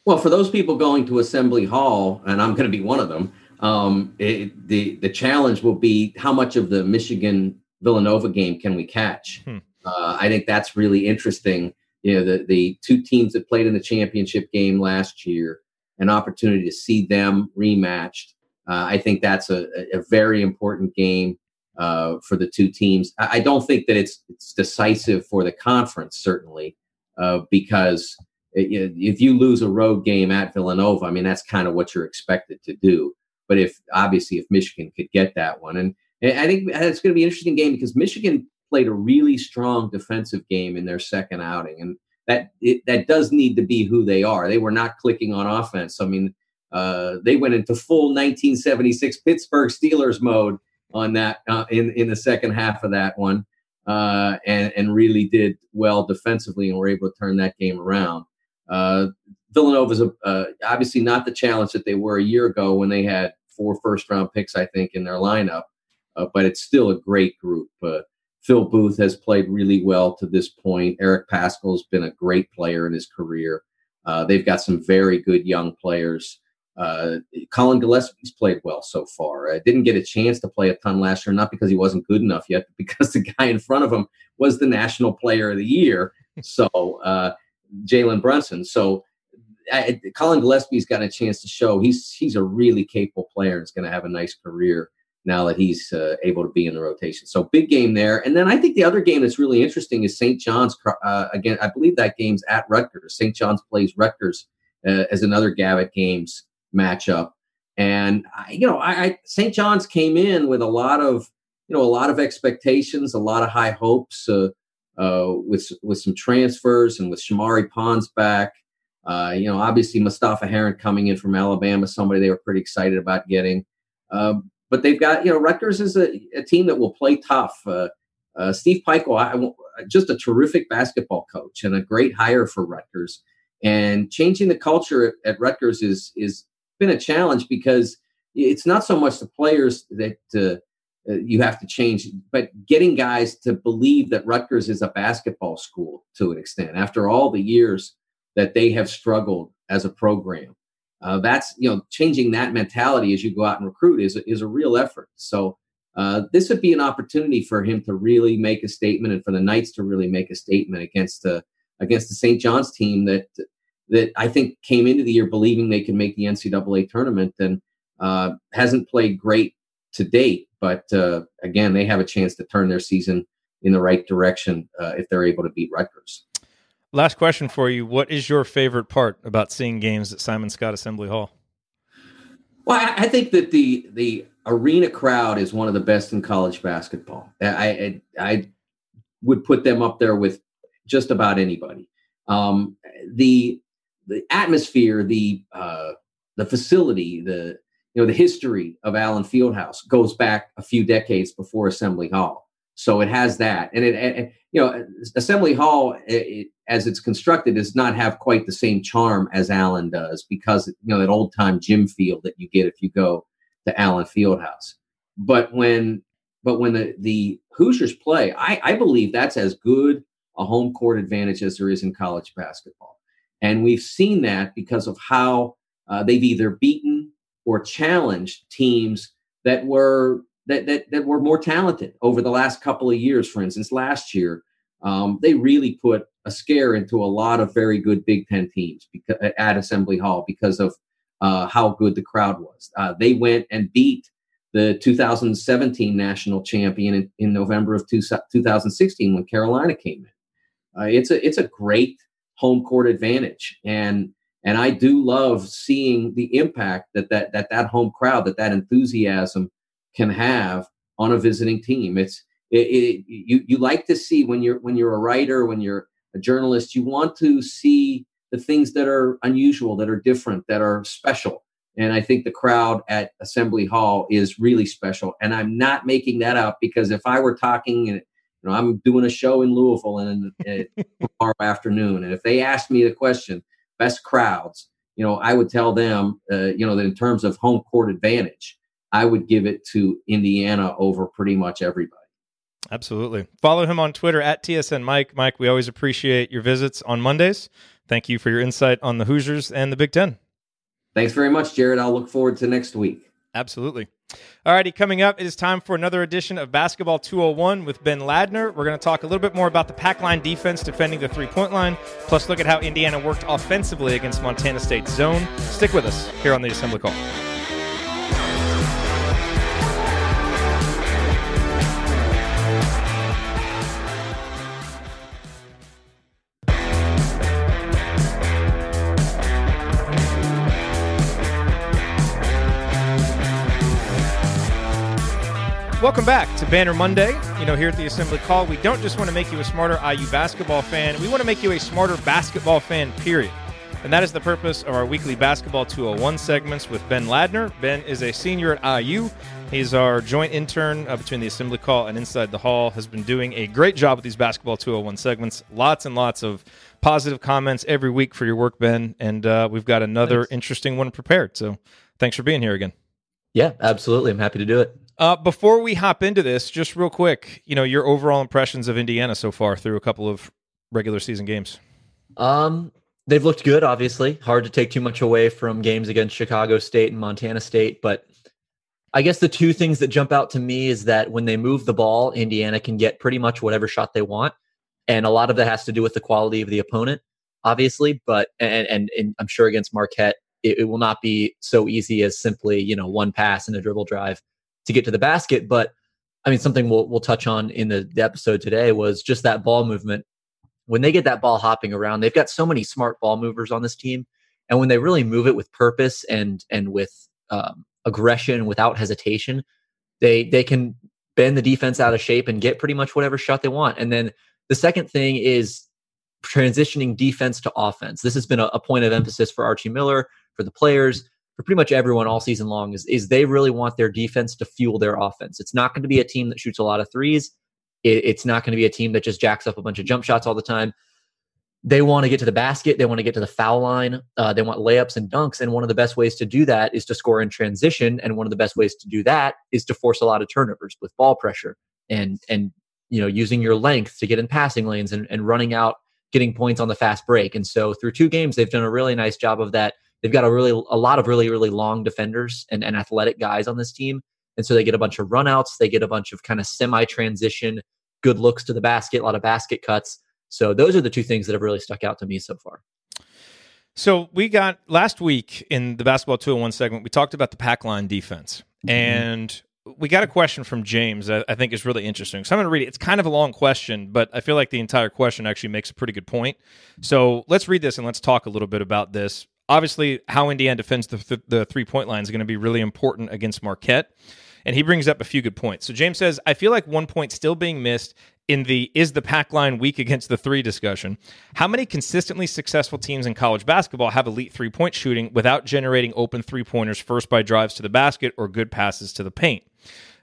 D: Well, for those people going to Assembly Hall, and I'm going to be one of them, um, it, the the challenge will be how much of the Michigan Villanova game can we catch? Hmm. Uh, I think that's really interesting. You know, the the two teams that played in the championship game last year, an opportunity to see them rematched. Uh, I think that's a, a very important game uh, for the two teams. I, I, don't think that it's it's decisive for the conference, certainly, uh, because it, if you lose a road game at Villanova, I mean that's kind of what you're expected to do. But if obviously if Michigan could get that one, and I think it's going to be an interesting game because Michigan played a really strong defensive game in their second outing, and that it, that does need to be who they are. They were not clicking on offense. I mean, uh, they went into full 1976 Pittsburgh Steelers mode on that uh, in in the second half of that one, uh, and and really did well defensively and were able to turn that game around. Uh, Villanova's a, uh, obviously not the challenge that they were a year ago when they had four first round picks, I think, in their lineup but it's still a great group. Uh, Phil Booth has played really well to this point. Eric Paschall's been a great player in his career. Uh, they've got some very good young players. Uh, Collin Gillespie's played well so far. I didn't get a chance to play a ton last year, not because he wasn't good enough yet, but because the guy in front of him was the national player of the year. So uh, Jalen Brunson. So I, Collin Gillespie's got a chance to show he's he's a really capable player and is going to have a nice career now that he's uh, able to be in the rotation. So big game there. And then I think the other game that's really interesting is St. John's. Uh, again, I believe that game's at Rutgers. St. John's plays Rutgers uh, as another Gavitt Games matchup. And I, you know, I, I St. John's came in with a lot of you know a lot of expectations, a lot of high hopes uh, uh, with with some transfers and with Shamorie Ponds back. Uh, you know, obviously Mustapha Heron coming in from Alabama, somebody they were pretty excited about getting. Um, but they've got you know Rutgers is a, a team that will play tough. Uh, uh, Steve Pikiell, I, just a terrific basketball coach and a great hire for Rutgers. And changing the culture at, at Rutgers is is been a challenge because it's not so much the players that uh, uh, you have to change, but getting guys to believe that Rutgers is a basketball school to an extent after all the years that they have struggled as a program. Uh, that's you know changing that mentality as you go out and recruit is is a real effort. So uh, this would be an opportunity for him to really make a statement and for the Knights to really make a statement against the against the St. John's team that that I think came into the year believing they could make the NCAA tournament and uh, hasn't played great to date. But uh, again, they have a chance to turn their season in the right direction uh, if they're able to beat Rutgers.
A: Last question for you: What is your favorite part about seeing games at Simon Skjodt Assembly Hall?
D: Well, I, think that the the arena crowd is one of the best in college basketball. I I, I would put them up there with just about anybody. Um, the the atmosphere, the uh, the facility, the you know the history of Allen Fieldhouse goes back a few decades before Assembly Hall. So it has that, and it, it you know Assembly Hall it, as it's constructed does not have quite the same charm as Allen does because you know that old time gym feel that you get if you go to Allen Fieldhouse. But when but when the the Hoosiers play, I, I believe that's as good a home court advantage as there is in college basketball, and we've seen that because of how uh, they've either beaten or challenged teams that were that, that that were more talented over the last couple of years. For instance, last year um, they really put a scare into a lot of very good Big Ten teams because, at Assembly Hall because of uh, how good the crowd was. Uh, they went and beat the 2017 national champion in, in November of two, 2016 when Carolina came in. Uh, it's a it's a great home court advantage, and and I do love seeing the impact that that that that home crowd, that that enthusiasm can have on a visiting team. It's it, it, you you like to see when you're when you're a writer, when you're a journalist, you want to see the things that are unusual, that are different, that are special. And I think the crowd at Assembly Hall is really special. And I'm not making that up because if I were talking and you know I'm doing a show in Louisville and, and tomorrow afternoon, and if they asked me the question, best crowds, you know, I would tell them, uh, you know, that in terms of home court advantage, I would give it to Indiana over pretty much everybody.
A: Absolutely. Follow him on Twitter at TSN Mike. Mike, we always appreciate your visits on Mondays. Thank you for your insight on the Hoosiers and the Big Ten.
D: Thanks very much, Jerod. I'll look forward to next week.
A: Absolutely. All righty, coming up, it is time for another edition of Basketball 201 with Ben Ladner. We're going to talk a little bit more about the pack line defense defending the three point line, plus look at how Indiana worked offensively against Montana State's zone. Stick with us here on the Assembly Call. Welcome back to Banner Monday. You know, here at the Assembly Call, we don't just want to make you a smarter IU basketball fan, we want to make you a smarter basketball fan, period. And that is the purpose of our weekly Basketball 201 segments with Ben Ladner. Ben is a senior at IU. He's our joint intern uh, between the Assembly Call and Inside the Hall, has been doing a great job with these Basketball 201 segments. Lots and lots of positive comments every week for your work, Ben. And uh, we've got another thanks. interesting one prepared. So thanks for being here again.
E: Yeah, absolutely. I'm happy to do it.
A: Uh, before we hop into this, just real quick, you know, your overall impressions of Indiana so far through a couple of regular season games.
E: Um, they've looked good. Obviously, hard to take too much away from games against Chicago State and Montana State, but I guess the two things that jump out to me is that when they move the ball, Indiana can get pretty much whatever shot they want, and a lot of that has to do with the quality of the opponent, obviously. But and and, and I'm sure against Marquette, it, it will not be so easy as simply you know one pass and a dribble drive to get to the basket. But I mean, something we'll we'll touch on in the, the episode today was just that ball movement. When they get that ball hopping around, they've got so many smart ball movers on this team, and when they really move it with purpose and and with um, aggression, without hesitation, they they can bend the defense out of shape and get pretty much whatever shot they want. And then the second thing is transitioning defense to offense. This has been a, a point of emphasis for Archie Miller, for the players, for pretty much everyone all season long is, is they really want their defense to fuel their offense. It's not going to be a team that shoots a lot of threes. It, it's not going to be a team that just jacks up a bunch of jump shots all the time. they want to get to the basket. They want to get to the foul line. Uh, they want layups and dunks. And one of the best ways to do that is to score in transition. And one of the best ways to do that is to force a lot of turnovers with ball pressure and and you know using your length to get in passing lanes and, and running out, getting points on the fast break. And so through two games, they've done a really nice job of that. They've got a really a lot of really really long defenders and, and athletic guys on this team. And so they get a bunch of runouts. They get a bunch of kind of semi transition, good looks to the basket, a lot of basket cuts so those are the two things that have really stuck out to me so far.
A: So we got last week in the basketball 201 segment, we talked about the pack line defense. Mm-hmm. And we got a question from James that I think is really interesting. So I'm going to read it. It's kind of a long question, but I feel like the entire question actually makes a pretty good point. So let's read this and let's talk a little bit about this. Obviously, how Indiana defends the, th- the three point line is going to be really important against Marquette. And he brings up a few good points. So James says, I feel like one point still being missed in the is the pack line weak against the three discussion. How many consistently successful teams in college basketball have elite three point shooting without generating open three pointers first by drives to the basket or good passes to the paint?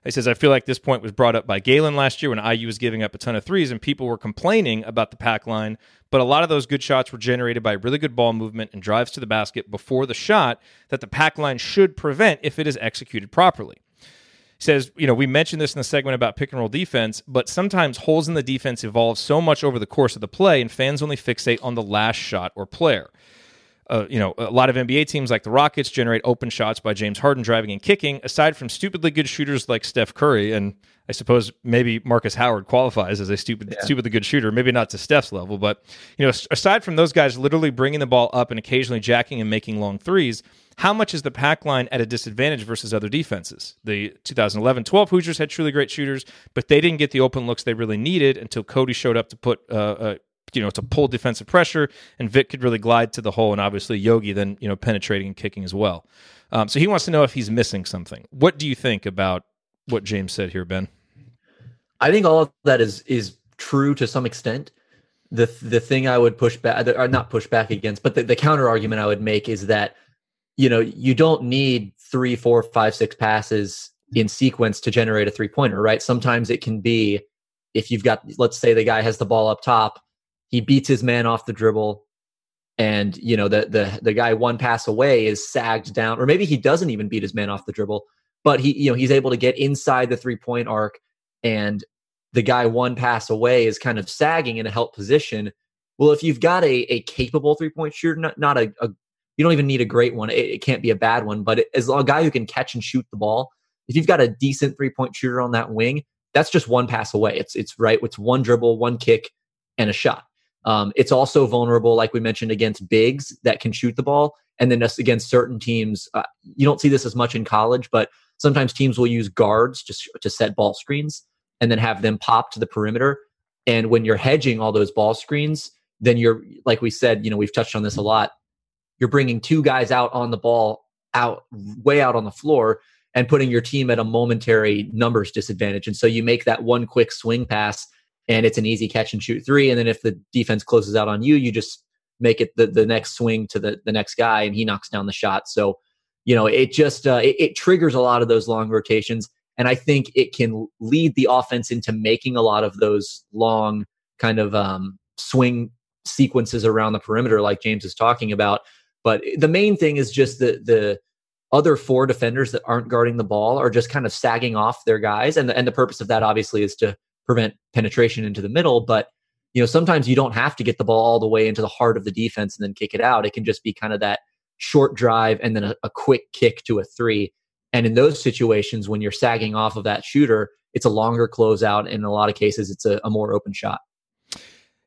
A: He says, I feel like this point was brought up by Galen last year when IU was giving up a ton of threes and people were complaining about the pack line, but a lot of those good shots were generated by really good ball movement and drives to the basket before the shot that the pack line should prevent if it is executed properly He says, you know, we mentioned this in the segment about pick and roll defense, but sometimes holes in the defense evolve so much over the course of the play, and fans only fixate on the last shot or player. Uh, you know, a lot of NBA teams like the Rockets generate open shots by James Harden driving and kicking, aside from stupidly good shooters like Steph Curry. And I suppose maybe Markus Howard qualifies as a stupid, yeah. stupidly good shooter. Maybe not to Steph's level, but, you know, aside from those guys literally bringing the ball up and occasionally jacking and making long threes, how much is the pack line at a disadvantage versus other defenses? The 2011 12 Hoosiers had truly great shooters, but they didn't get the open looks they really needed until Cody showed up to put, uh, uh, you know, to pull defensive pressure, and Vic could really glide to the hole, and obviously Yogi then, you know, penetrating and kicking as well. Um, so he wants to know if he's missing something. What do you think about what James said here, Ben?
E: I think all of that is is true to some extent. The the thing I would push back, or not push back against, but the, the counter argument I would make is that you know, you don't need three, four, five, six passes in sequence to generate a three pointer, right? Sometimes it can be if you've got, let's say the guy has the ball up top, he beats his man off the dribble, and you know the the the guy one pass away is sagged down, or maybe he doesn't even beat his man off the dribble, but he you know he's able to get inside the three point arc, and the guy one pass away is kind of sagging in a help position. Well, if you've got a, a capable three point shooter, not, not a, a you don't even need a great one. It, it can't be a bad one, but it, as a guy who can catch and shoot the ball, if you've got a decent three point shooter on that wing, that's just one pass away. It's it's right. It's one dribble, one kick, and a shot. Um, it's also vulnerable, like we mentioned, against bigs that can shoot the ball, and then against certain teams. Uh, you don't see this as much in college, but sometimes teams will use guards just to set ball screens and then have them pop to the perimeter. And when you're hedging all those ball screens, then you're like we said, you know, we've touched on this a lot you're bringing two guys out on the ball out way out on the floor and putting your team at a momentary numbers disadvantage. And so you make that one quick swing pass and it's an easy catch and shoot three. And then if the defense closes out on you, you just make it the, the next swing to the, the next guy and he knocks down the shot. So, you know, it just, uh, it, it triggers a lot of those long rotations. And I think it can lead the offense into making a lot of those long kind of um, swing sequences around the perimeter, like James is talking about, but the main thing is just the the other four defenders that aren't guarding the ball are just kind of sagging off their guys, and the, and the purpose of that obviously is to prevent penetration into the middle. But you know sometimes you don't have to get the ball all the way into the heart of the defense and then kick it out. It can just be kind of that short drive and then a, a quick kick to a three. And in those situations, when you're sagging off of that shooter, it's a longer closeout. And in a lot of cases, it's a, a more open shot.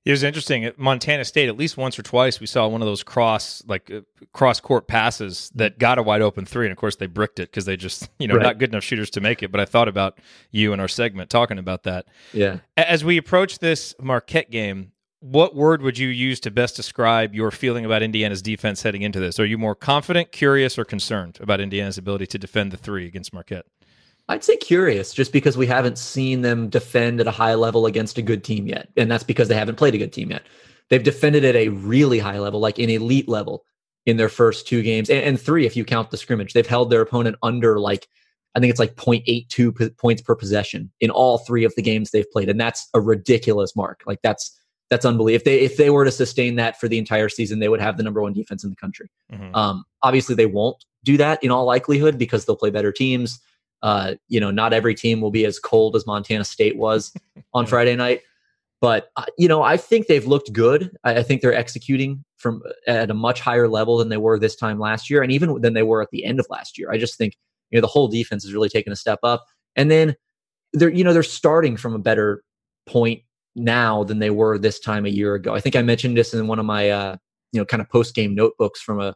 A: It was interesting at Montana State. At least once or twice, we saw one of those cross like uh, cross court passes that got a wide open three, and of course they bricked it because they just you know right. not good enough shooters to make it. But I thought about you in our segment talking about that.
E: Yeah.
A: As we approach this Marquette game, what word would you use to best describe your feeling about Indiana's defense heading into this? Are you more confident, curious, or concerned about Indiana's ability to defend the three against Marquette?
E: I'd say curious, just because we haven't seen them defend at a high level against a good team yet. And that's because they haven't played a good team yet. They've defended at a really high level, like an elite level in their first two games and, and three, if you count the scrimmage. They've held their opponent under like, I think it's like 0.82 points per possession in all three of the games they've played. And that's a ridiculous mark. Like that's, that's unbelievable. If they if they were to sustain that for the entire season, they would have the number one defense in the country.
A: Mhm.
E: Um, obviously, they won't do that in all likelihood because they'll play better teams. Uh, you know, not every team will be as cold as Montana State was on Friday night. But uh, you know, I think they've looked good. I, I think they're executing from at a much higher level than they were this time last year, and even than they were at the end of last year. I just think you know the whole defense has really taken a step up, and then they're you know they're starting from a better point now than they were this time a year ago. I think I mentioned this in one of my uh, you know kind of post game notebooks from a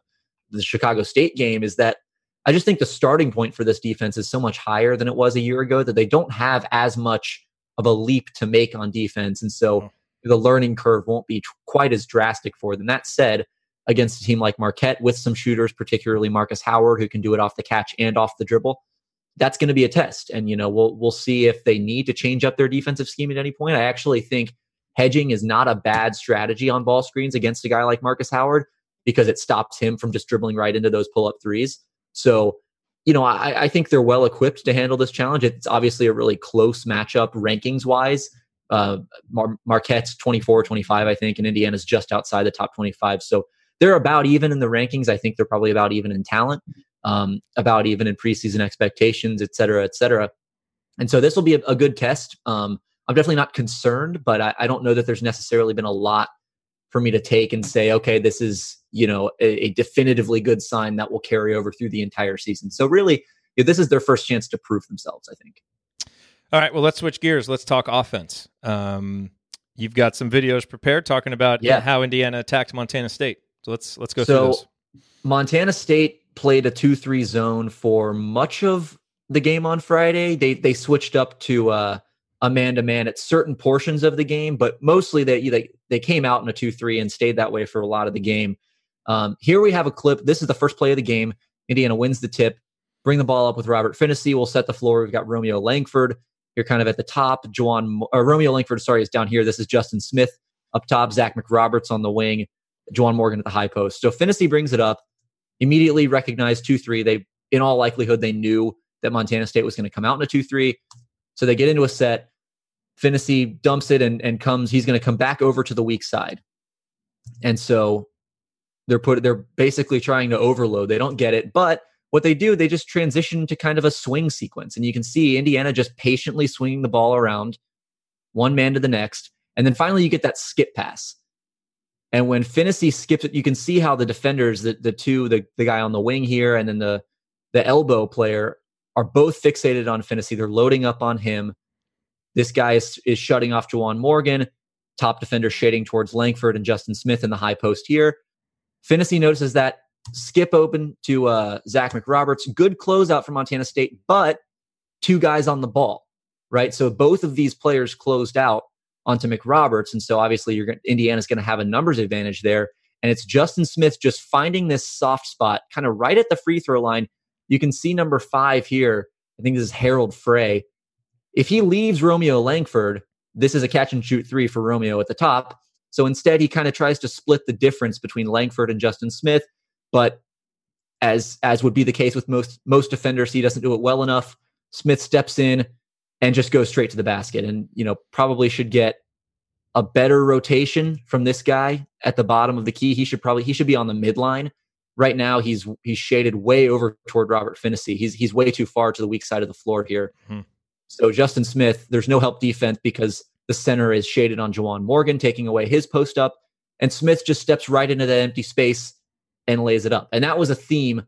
E: the Chicago State game is that I just think the starting point for this defense is so much higher than it was a year ago that they don't have as much of a leap to make on defense, and so
A: Oh.
E: the learning curve won't be t- quite as drastic for them. That said, against a team like Marquette with some shooters, particularly Markus Howard, who can do it off the catch and off the dribble, that's going to be a test. And you know, we'll we'll see if they need to change up their defensive scheme at any point. I actually think hedging is not a bad strategy on ball screens against a guy like Markus Howard because it stops him from just dribbling right into those pull up threes. So, you know, I, I think they're well equipped to handle this challenge. It's obviously a really close matchup rankings wise. Uh, Mar- Marquette's 24, 25, I think, and Indiana's just outside the top 25. So they're about even in the rankings. I think they're probably about even in talent, um, about even in preseason expectations, et cetera, et cetera. And so this will be a, a good test. Um, I'm definitely not concerned, but I, I don't know that there's necessarily been a lot for me to take and say, okay, this is you know a, a definitively good sign that will carry over through the entire season. So really, this is their first chance to prove themselves. I think.
A: All right, well, let's switch gears. Let's talk offense. Um, you've got some videos prepared talking about
E: Yeah.
A: how Indiana attacked Montana State. So let's let's go
E: So-
A: through those.
E: Montana State played a two-three zone for much of the game on Friday. They they switched up to uh, a man-to-man at certain portions of the game, but mostly they they they came out in a two-three and stayed that way for a lot of the game. Um, here we have a clip. This is the first play of the game. Indiana wins the tip. Bring the ball up with Robert Phinisee. We'll set the floor. We've got Romeo Langford here, kind of at the top. Juwan uh, Romeo Langford, sorry, is down here. This is Justin Smith up top. Zach McRoberts on the wing. Juwan Morgan at the high post. So Phinisee brings it up immediately recognized 2-3 they in all likelihood they knew that montana state was going to come out in a 2-3 so they get into a set. Phinisee dumps it and, and comes he's going to come back over to the weak side. And so they're put they're basically trying to overload. They don't get it but what they do they just transition to kind of a swing sequence. And you can see indiana just patiently swinging the ball around one man to the next. And then finally you get that skip pass. And when Phinisee skips it, you can see how the defenders, the, the two, the, the guy on the wing here and then the the elbow player are both fixated on Phinisee. They're loading up on him. This guy is, is shutting off Juwan Morgan, top defender shading towards Langford and Justin Smith in the high post here. Phinisee notices that skip open to uh, Zach McRoberts. Good closeout from Montana State, but two guys on the ball, right? So both of these players closed out onto McRoberts, and so obviously you're going Indiana's going to have a numbers advantage there. And it's Justin Smith just finding this soft spot, kind of right at the free throw line. You can see number five here. I think this is Harald Frey. If he leaves Romeo Langford, this is a catch and shoot three for Romeo at the top. So instead, he kind of tries to split the difference between Langford and Justin Smith. But as as would be the case with most most defenders, he doesn't do it well enough. Smith steps in and just goes straight to the basket, and you know probably should get a better rotation from this guy at the bottom of the key. He should probably he should be on the midline. Right now, he's he's shaded way over toward Robert Phinisee. He's he's way too far to the weak side of the floor here.
A: Hmm.
E: So Justin Smith, there's no help defense because the center is shaded on Juwan Morgan, taking away his post up, and Smith just steps right into that empty space and lays it up. And that was a theme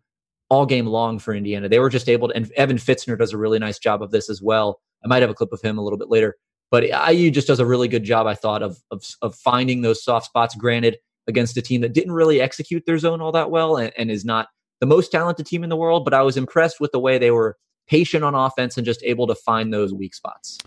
E: all game long for Indiana. They were just able to, and Evan Fitzner does a really nice job of this as well. I might have a clip of him a little bit later, but IU just does a really good job, I thought, of of, of finding those soft spots. Granted, against a team that didn't really execute their zone all that well and, and is not the most talented team in the world, but I was impressed with the way they were patient on offense and just able to find those weak spots.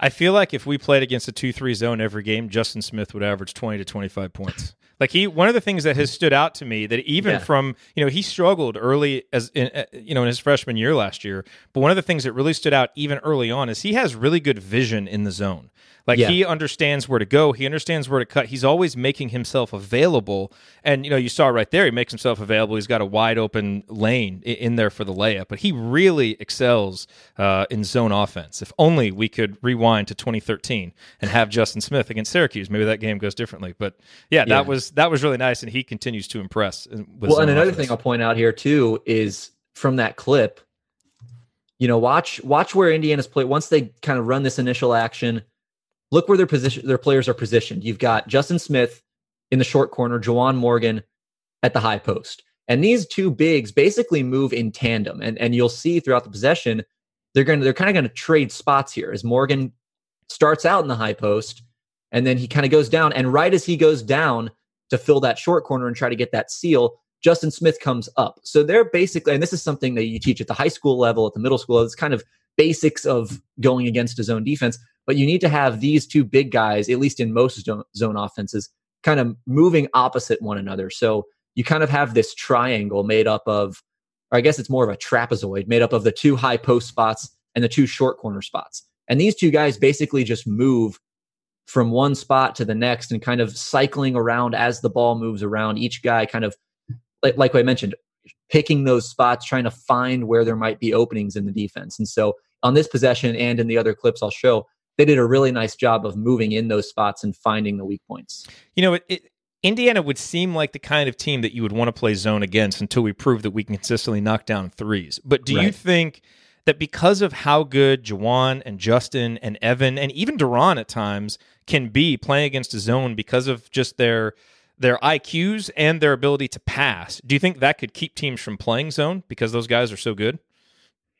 A: I feel like if we played against a two-three zone every game, Justin Smith would average twenty to twenty-five points. Like he, one of the things that has stood out to me that even
E: Yeah.
A: from you know he struggled early as in, uh, you know in his freshman year last year, but one of the things that really stood out even early on is he has really good vision in the zone. Like
E: Yeah.
A: he understands where to go, he understands where to cut. He's always making himself available. And you know, you saw right there, he makes himself available. He's got a wide open lane in there for the layup. But he really excels uh, in zone offense. If only we could rewind to 2013 and have Justin Smith against Syracuse, maybe that game goes differently. But yeah,
E: Yeah.
A: that was that was really nice, and he continues to impress. With
E: well, and another
A: offense.
E: thing I'll point out here too is from that clip. You know, watch watch where Indiana's play once they kind of run this initial action. Look where their position their players are positioned. You've got Justin Smith in the short corner, Juwan Morgan at the high post. And these two bigs basically move in tandem. And and you'll see throughout the possession, they're going to they're kind of going to trade spots here as Morgan starts out in the high post and then he kind of goes down and right as he goes down to fill that short corner and try to get that seal, Justin Smith comes up. So they're basically, and this is something that you teach at the high school level, at the middle school. It's kind of basics of going against a zone defense. But you need to have these two big guys, at least in most zone, offenses, kind of moving opposite one another. So you kind of have this triangle made up of, or I guess it's more of a trapezoid made up of the two high post spots and the two short corner spots. And these two guys basically just move from one spot to the next and kind of cycling around as the ball moves around. Each guy kind of, like, like I mentioned, picking those spots, trying to find where there might be openings in the defense. And so on this possession and in the other clips I'll show, they did a really nice job of moving in those spots and finding the weak points.
A: You know, it, it, Indiana would seem like the kind of team that you would want to play zone against until we prove that we can consistently knock down threes. But do you think that because of how good Juwan and Justin and Evan and even De'Ron at times can be playing against a zone because of just their their IQs and their ability to pass, do you think that could keep teams from playing zone because those guys are so good?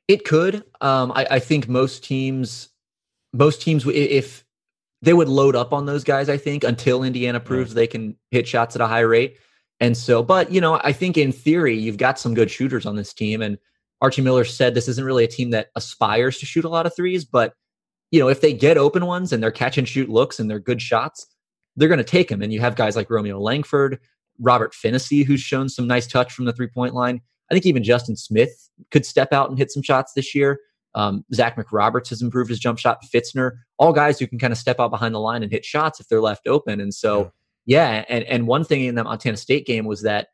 E: It could. Um, I, I think most teams, most teams, if they would load up on those guys, I think until Indiana proves they can hit shots at a high rate. And so, but you know, I think in theory, you've got some good shooters on this team. And Archie Miller said this isn't really a team that aspires to shoot a lot of threes, but you know, if they get open ones and they're catch and shoot looks and they're good shots, they're going to take them. And you have guys like Romeo Langford, Robert Phinisee, who's shown some nice touch from the three point line. I think even Justin Smith could step out and hit some shots this year. Um, Zach McRoberts has improved his jump shot. Fitzner, all guys who can kind of step out behind the line and hit shots if they're left open. And so, yeah, and and one thing in the Montana State game was that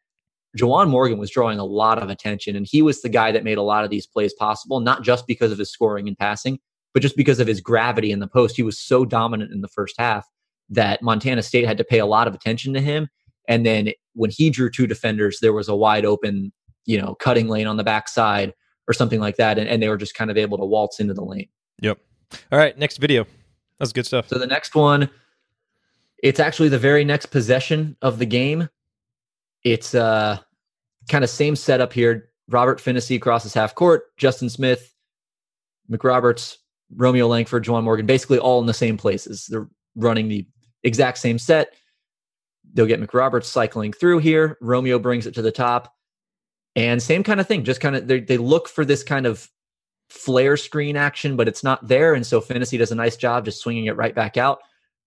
E: Juwan Morgan was drawing a lot of attention, and he was the guy that made a lot of these plays possible, not just because of his scoring and passing, but just because of his gravity in the post. He was so dominant in the first half that Montana State had to pay a lot of attention to him. And then when he drew two defenders, there was a wide open, you know, cutting lane on the backside or something like that, and, and they were just kind of able to waltz into the lane.
A: Yep. All right, next video. That's good stuff.
E: So the next one, it's actually the very next possession of the game. It's uh kind of same setup here. Robert Phinisee crosses half court, Justin Smith, McRoberts, Romeo Langford, Juwan Morgan, basically all in the same places. They're running the exact same set. They'll get McRoberts cycling through here. Romeo brings it to the top. And same kind of thing, just kind of they look for this kind of flare screen action, but it's not there. And so Phinisee does a nice job just swinging it right back out.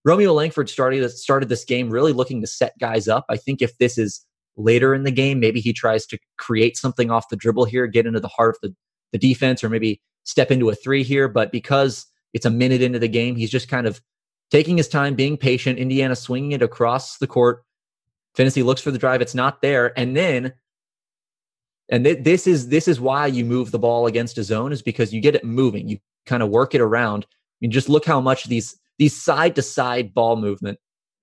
E: Romeo Langford started started this game really looking to set guys up. I think if this is later in the game, maybe he tries to create something off the dribble here, get into the heart of the, the defense, or maybe step into a three here. But because it's a minute into the game, he's just kind of taking his time, being patient. Indiana swinging it across the court. Phinisee looks for the drive. It's not there. And then and th- this is this is why you move the ball against a zone is because you get it moving. You kind of work it around. Mean, just look how much these these side to side ball movement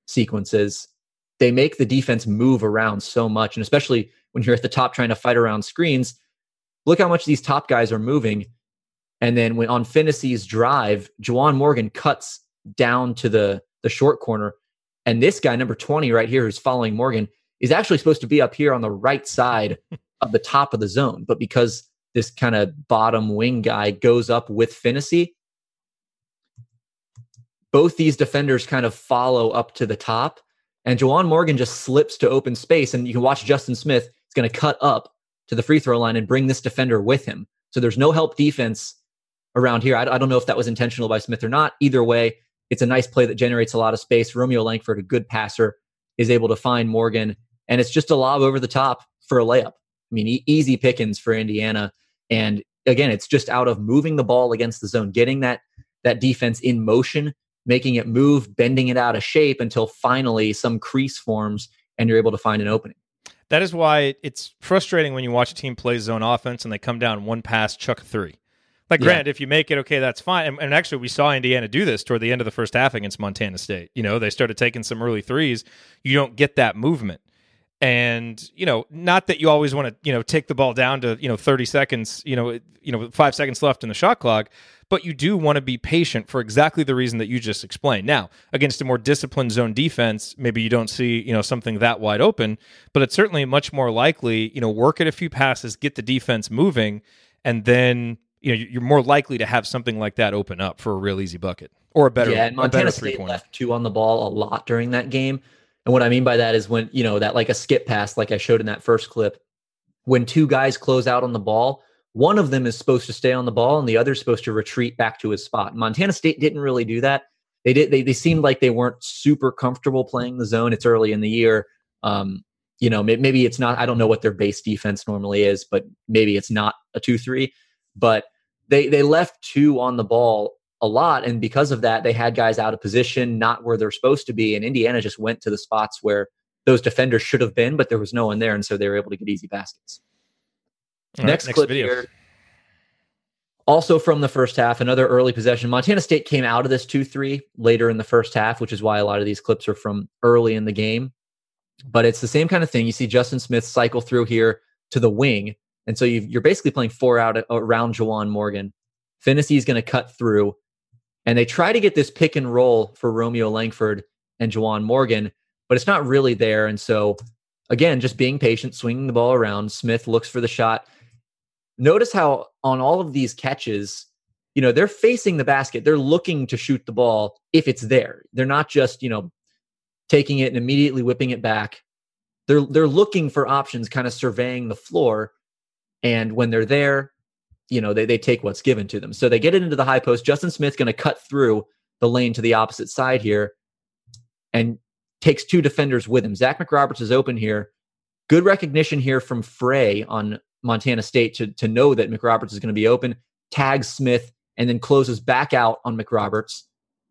E: sequences they make the defense move around so much, and especially when you're at the top trying to fight around screens. Look how much these top guys are moving, and then when on Phinisee's drive, Juwan Morgan cuts down to the the short corner, and this guy number twenty right here, who's following Morgan, is actually supposed to be up here on the right side of the top of the zone. But because this kind of bottom wing guy goes up with Phinisee, both these defenders kind of follow up to the top. And Juwan Morgan just slips to open space. And you can watch Justin Smith. He's going to cut up to the free throw line and bring this defender with him. So there's no help defense around here. I, I don't know if that was intentional by Smith or not. Either way, it's a nice play that generates a lot of space. Romeo Langford, a good passer, is able to find Morgan. And it's just a lob over the top for a layup. I mean, e- easy pickings for Indiana. And again, it's just out of moving the ball against the zone, getting that that defense in motion, making it move, bending it out of shape until finally some crease forms and you're able to find an opening.
A: That is why it's frustrating when you watch a team play zone offense and they come down one pass, chuck three. Like,
E: Yeah.
A: granted, if you make it okay, that's fine. And, and actually, we saw Indiana do this toward the end of the first half against Montana State. You know, they started taking some early threes. You don't get that movement. And, you know, not that you always want to, you know, take the ball down to, you know, 30 seconds, you know, you know, five seconds left in the shot clock, but you do want to be patient for exactly the reason that you just explained. Now, against a more disciplined zone defense, maybe you don't see, you know, something that wide open, but it's certainly much more likely, you know, work at a few passes, get the defense moving, and then, you know, you're more likely to have something like that open up for a real easy bucket or a better,
E: yeah, and
A: a better
E: Montana State left two on the ball a lot during that game. And what I mean by that is when, you know, that like a skip pass, like I showed in that first clip, when two guys close out on the ball, one of them is supposed to stay on the ball and the other is supposed to retreat back to his spot. Montana State didn't really do that. They did they, they seemed like they weren't super comfortable playing the zone. It's early in the year. Um, you know, maybe it's not, I don't know what their base defense normally is, but maybe it's not a two three. But they they left two on the ball a lot. And because of that they had guys out of position not where they're supposed to be. And indiana just went to the spots where those defenders should have been but there was no one there. And so they were able to get easy baskets.
A: All right,
E: next, clip
A: video.
E: here. Also from the first half another early possession. Montana state came out of this 2-3 later in the first half which is why a lot of these clips are from early in the game. But it's the same kind of thing. You see justin smith cycle through here to the wing. And so you've, you're basically playing four out around Juwan Morgan. Phinisee is going to cut through, and they try to get this pick and roll for Romeo Langford and Juwan Morgan, but it's not really there. And so, again, just being patient, swinging the ball around. Smith looks for the shot. Notice how on all of these catches, you know, they're facing the basket. They're looking to shoot the ball if it's there. They're not just, you know, taking it and immediately whipping it back. They're they're looking for options, kind of surveying the floor. And when they're there, you know, they, they take what's given to them. So they get it into the high post. Justin Smith's going to cut through the lane to the opposite side here and takes two defenders with him. Zach McRoberts is open here. Good recognition here from Frey on Montana State to, to know that McRoberts is going to be open, tags Smith, and then closes back out on McRoberts.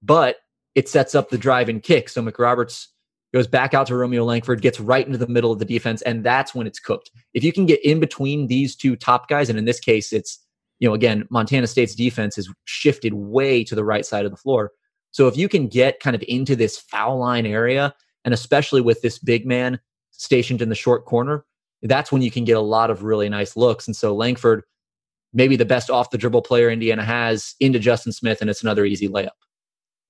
E: But it sets up the drive and kick. So McRoberts goes back out to Romeo Langford, gets right into the middle of the defense, and that's when it's cooked. If you can get in between these two top guys, and in this case, it's, you know, again, Montana State's defense has shifted way to the right side of the floor. So if you can get kind of into this foul line area, and especially with this big man stationed in the short corner, that's when you can get a lot of really nice looks. And so Langford, maybe the best off the dribble player Indiana has, into Justin Smith, and it's another easy layup.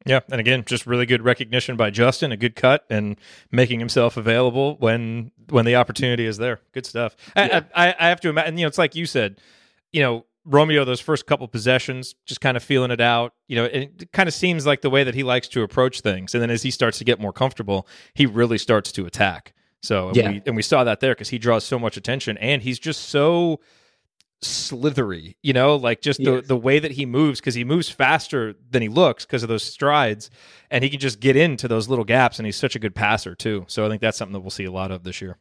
A: Yeah, and again, just really good recognition by Justin, a good cut, and making himself available when when the opportunity is there. Good stuff.
E: Yeah.
A: I, I, I have to imagine. You know, it's like you said. You know, Romeo, those first couple possessions, just kind of feeling it out. You know, it kind of seems like the way that he likes to approach things, and then as he starts to get more comfortable, he really starts to attack. So, and
E: Yeah.
A: we and we saw that there because he draws so much attention, and he's just so slithery, you know, like just the,
E: Yes.
A: the way that he moves because he moves faster than he looks because of those strides and he can just get into those little gaps and he's such a good passer too. So I think that's something that we'll see a lot of this year.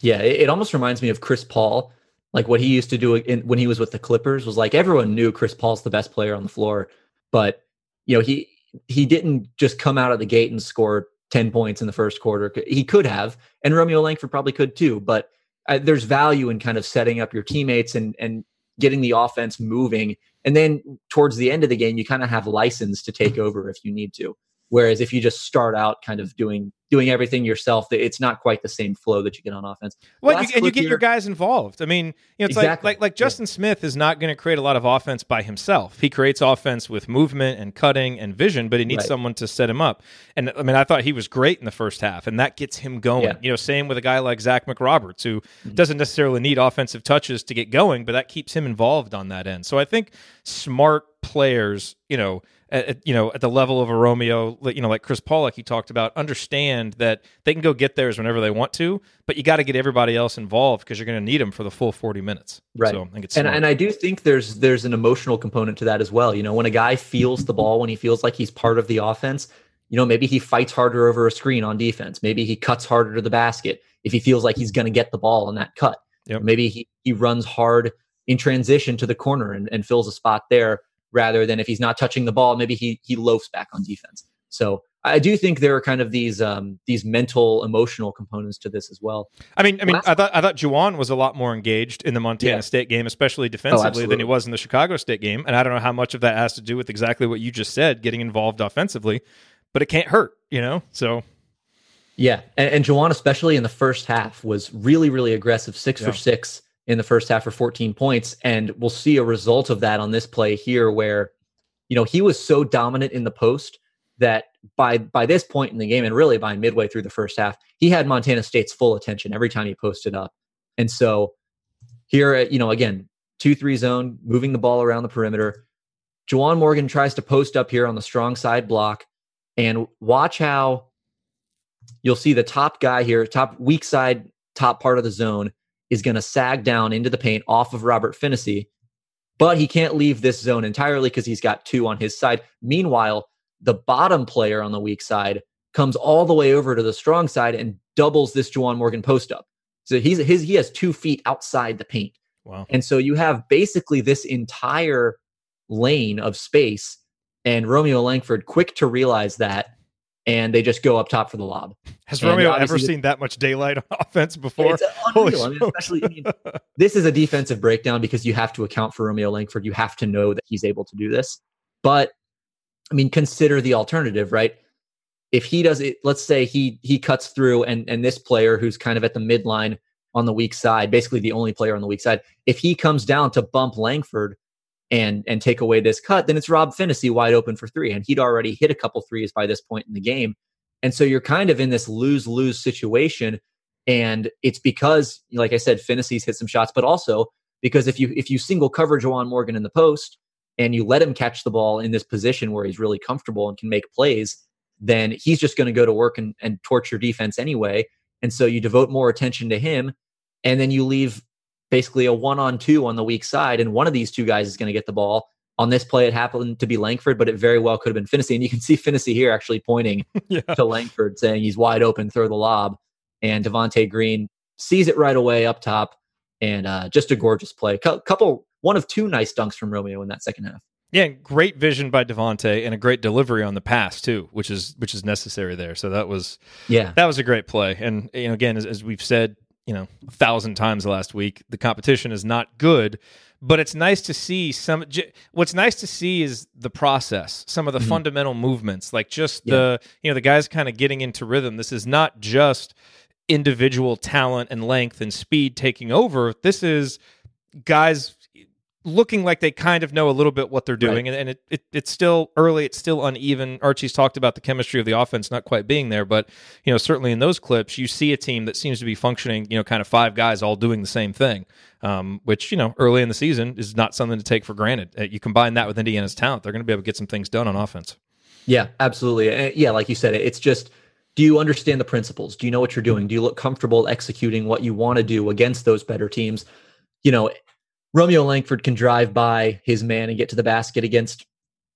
E: Yeah, it, it almost reminds me of Chris Paul. Like what he used to do in, when he was with the Clippers was like everyone knew Chris Paul's the best player on the floor, but you know he he didn't just come out of the gate and score ten points in the first quarter. He could have, and Romeo Langford probably could too. But uh, there's value in kind of setting up your teammates and and getting the offense moving, and then towards the end of the game, you kind of have license to take over if you need to. Whereas if you just start out kind of doing doing everything yourself, it's not quite the same flow that you get on offense.
A: Well, you, and you get your guys involved. I mean, you know, it's
E: Exactly.
A: like like like Justin Smith is not going to create a lot of offense by himself. He creates offense with movement and cutting and vision, but he needs
E: Right.
A: someone to set him up. And I mean, I thought he was great in the first half, and that gets him going.
E: Yeah.
A: You know, same with a guy like Zach McRoberts, who
E: Mm-hmm.
A: doesn't necessarily need offensive touches to get going, but that keeps him involved on that end. So I think smart players, you know, at, you know, at the level of a Romeo, like- you know, like Chris Paul, like he talked about, understand that they can go get theirs whenever they want to, but you got to get everybody else involved because you're going to need them for the full 40 minutes.
E: Right.
A: So I think it's
E: and
A: smart.
E: and I do think there's there's an emotional component to that as well. You know, when a guy feels the ball, when he feels like he's part of the offense, you know, maybe he fights harder over a screen on defense. Maybe he cuts harder to the basket if he feels like he's going to get the ball on that cut.
A: Yep.
E: Maybe he, he runs hard in transition to the corner and, and fills a spot there rather than if he's not touching the ball, maybe he he loafs back on defense. So I do think there are kind of these um, these mental, emotional components to this as well.
A: I mean, I mean,
E: Last-
A: I thought I thought Juwan was a lot more engaged in the Montana
E: Yeah. Oh,
A: State game, especially defensively, than he was in the Chicago State game. And I don't know how much of that has to do with exactly what you just said, getting involved offensively, but it can't hurt, you know. So
E: Yeah, and, and Juwan, especially in the first half, was really, really aggressive. Six
A: Yeah.
E: for six in the first half for 14 points, and we'll see a result of that on this play here, where you know he was so dominant in the post that by by this point in the game, and really by midway through the first half, he had Montana State's full attention every time he posted up. And so here, uh, you know, again, two three zone, moving the ball around the perimeter. Juwan Morgan tries to post up here on the strong side block, and watch how you'll see the top guy here, top weak side, top part of the zone is going to sag down into the paint off of Robert Phinisee, but he can't leave this zone entirely because he's got two on his side. Meanwhile, the bottom player on the weak side comes all the way over to the strong side and doubles this Juwan Morgan post up. So he's his he has two feet outside the paint.
A: wow,
E: And so you have basically this entire lane of space, and Romeo Langford quick to realize that, and they just go up top for the lob.
A: has
E: And
A: Romeo ever seen that much daylight on offense before?
E: It's unreal. I mean, especially, I mean, this is a defensive breakdown because you have to account for Romeo Langford. You have to know that he's able to do this. But I mean, consider the alternative, right? If he does it, let's say he he cuts through, and and this player who's kind of at the midline on the weak side, basically the only player on the weak side, if he comes down to bump Langford and and take away this cut, then it's Rob Phinisee wide open for three, and he'd already hit a couple threes by this point in the game, and so you're kind of in this lose lose situation and it's because like i said Phinisee's hit some shots but also because if you if you single cover Juwan Morgan in the post and you let him catch the ball in this position where he's really comfortable and can make plays then he's just going to go to work and, and torch your defense anyway and so you devote more attention to him and then you leave basically a one on two on the weak side and one of these two guys is going to get the ball on this play it happened to be Langford but it very well could have been Phinisee and you can see Phinisee here actually pointing
A: yeah,
E: to Langford saying he's wide open, throw the lob. And Devonte Green sees it right away up top. And uh, just a gorgeous play. Cou- couple, one of two nice dunks from Romeo in that second half.
A: yeah, great vision by Devonte and a great delivery on the pass too, which is which is necessary there. So that was
E: Yeah.
A: that was a great play. And you know, again, as, as we've said, you know, a thousand times last week, the competition is not good, but it's nice to see some. j- What's nice to see is the process, some of the
E: Mhm.
A: fundamental movements, like just the you know the guys kind of getting into rhythm. This is not just individual talent and length and speed taking over. This is guys looking like they kind of know a little bit what they're doing and, and it, it it's still early it's still uneven archie's talked about the chemistry of the offense not quite being there but you know certainly in those clips you see a team that seems to be functioning you know kind of five guys all doing the same thing um, which you know early in the season is not something to take for granted Uh, you combine that with indiana's talent they're going to be able to get some things done on offense
E: Yeah, absolutely. Yeah, like you said, it's just do you understand the principles? Do you know what you're doing? Do you look comfortable executing what you want to do against those better teams? You know, Romeo Langford can drive by his man and get to the basket against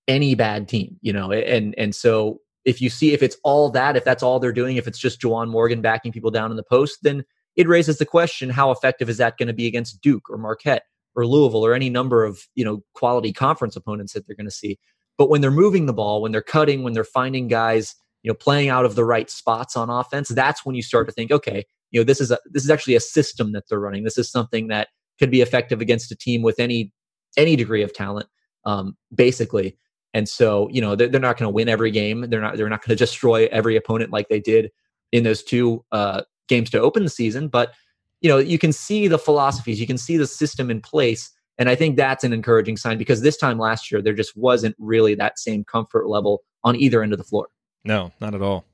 E: any bad team, you know, and and so if you see if it's all that, if that's all they're doing, if it's just Juwan Morgan backing people down in the post, then it raises the question: How effective is that going to be against Duke or Marquette or Louisville or any number of you know quality conference opponents that they're going to see? But when they're moving the ball, when they're cutting, when they're finding guys, you know, playing out of the right spots on offense, that's when you start to think, okay, you know, this is a this is actually a system that they're running. This is something that could be effective against a team with any any degree of talent, um, basically. And so, you know, they're, they're not going to win every game. They're not they're not going to destroy every opponent like they did in those two uh, games to open the season. But you know, you can see the philosophies, you can see the system in place. And I think that's an encouraging sign because this time last year, there just wasn't really that same comfort level on either end of the floor.
A: No, not at all.